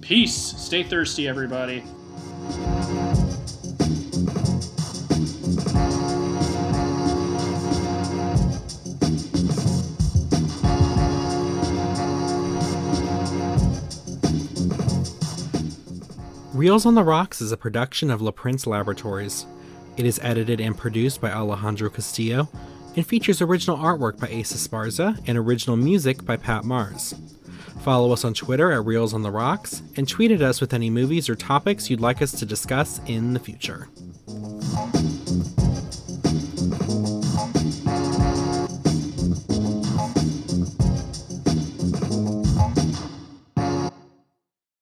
Peace. Stay thirsty, everybody. Reels on the Rocks is a production of La Prince Laboratories. It is edited and produced by Alejandro Castillo and features original artwork by Asa Sparza and original music by Pat Mars. Follow us on Twitter at Reels on the Rocks and tweet at us with any movies or topics you'd like us to discuss in the future.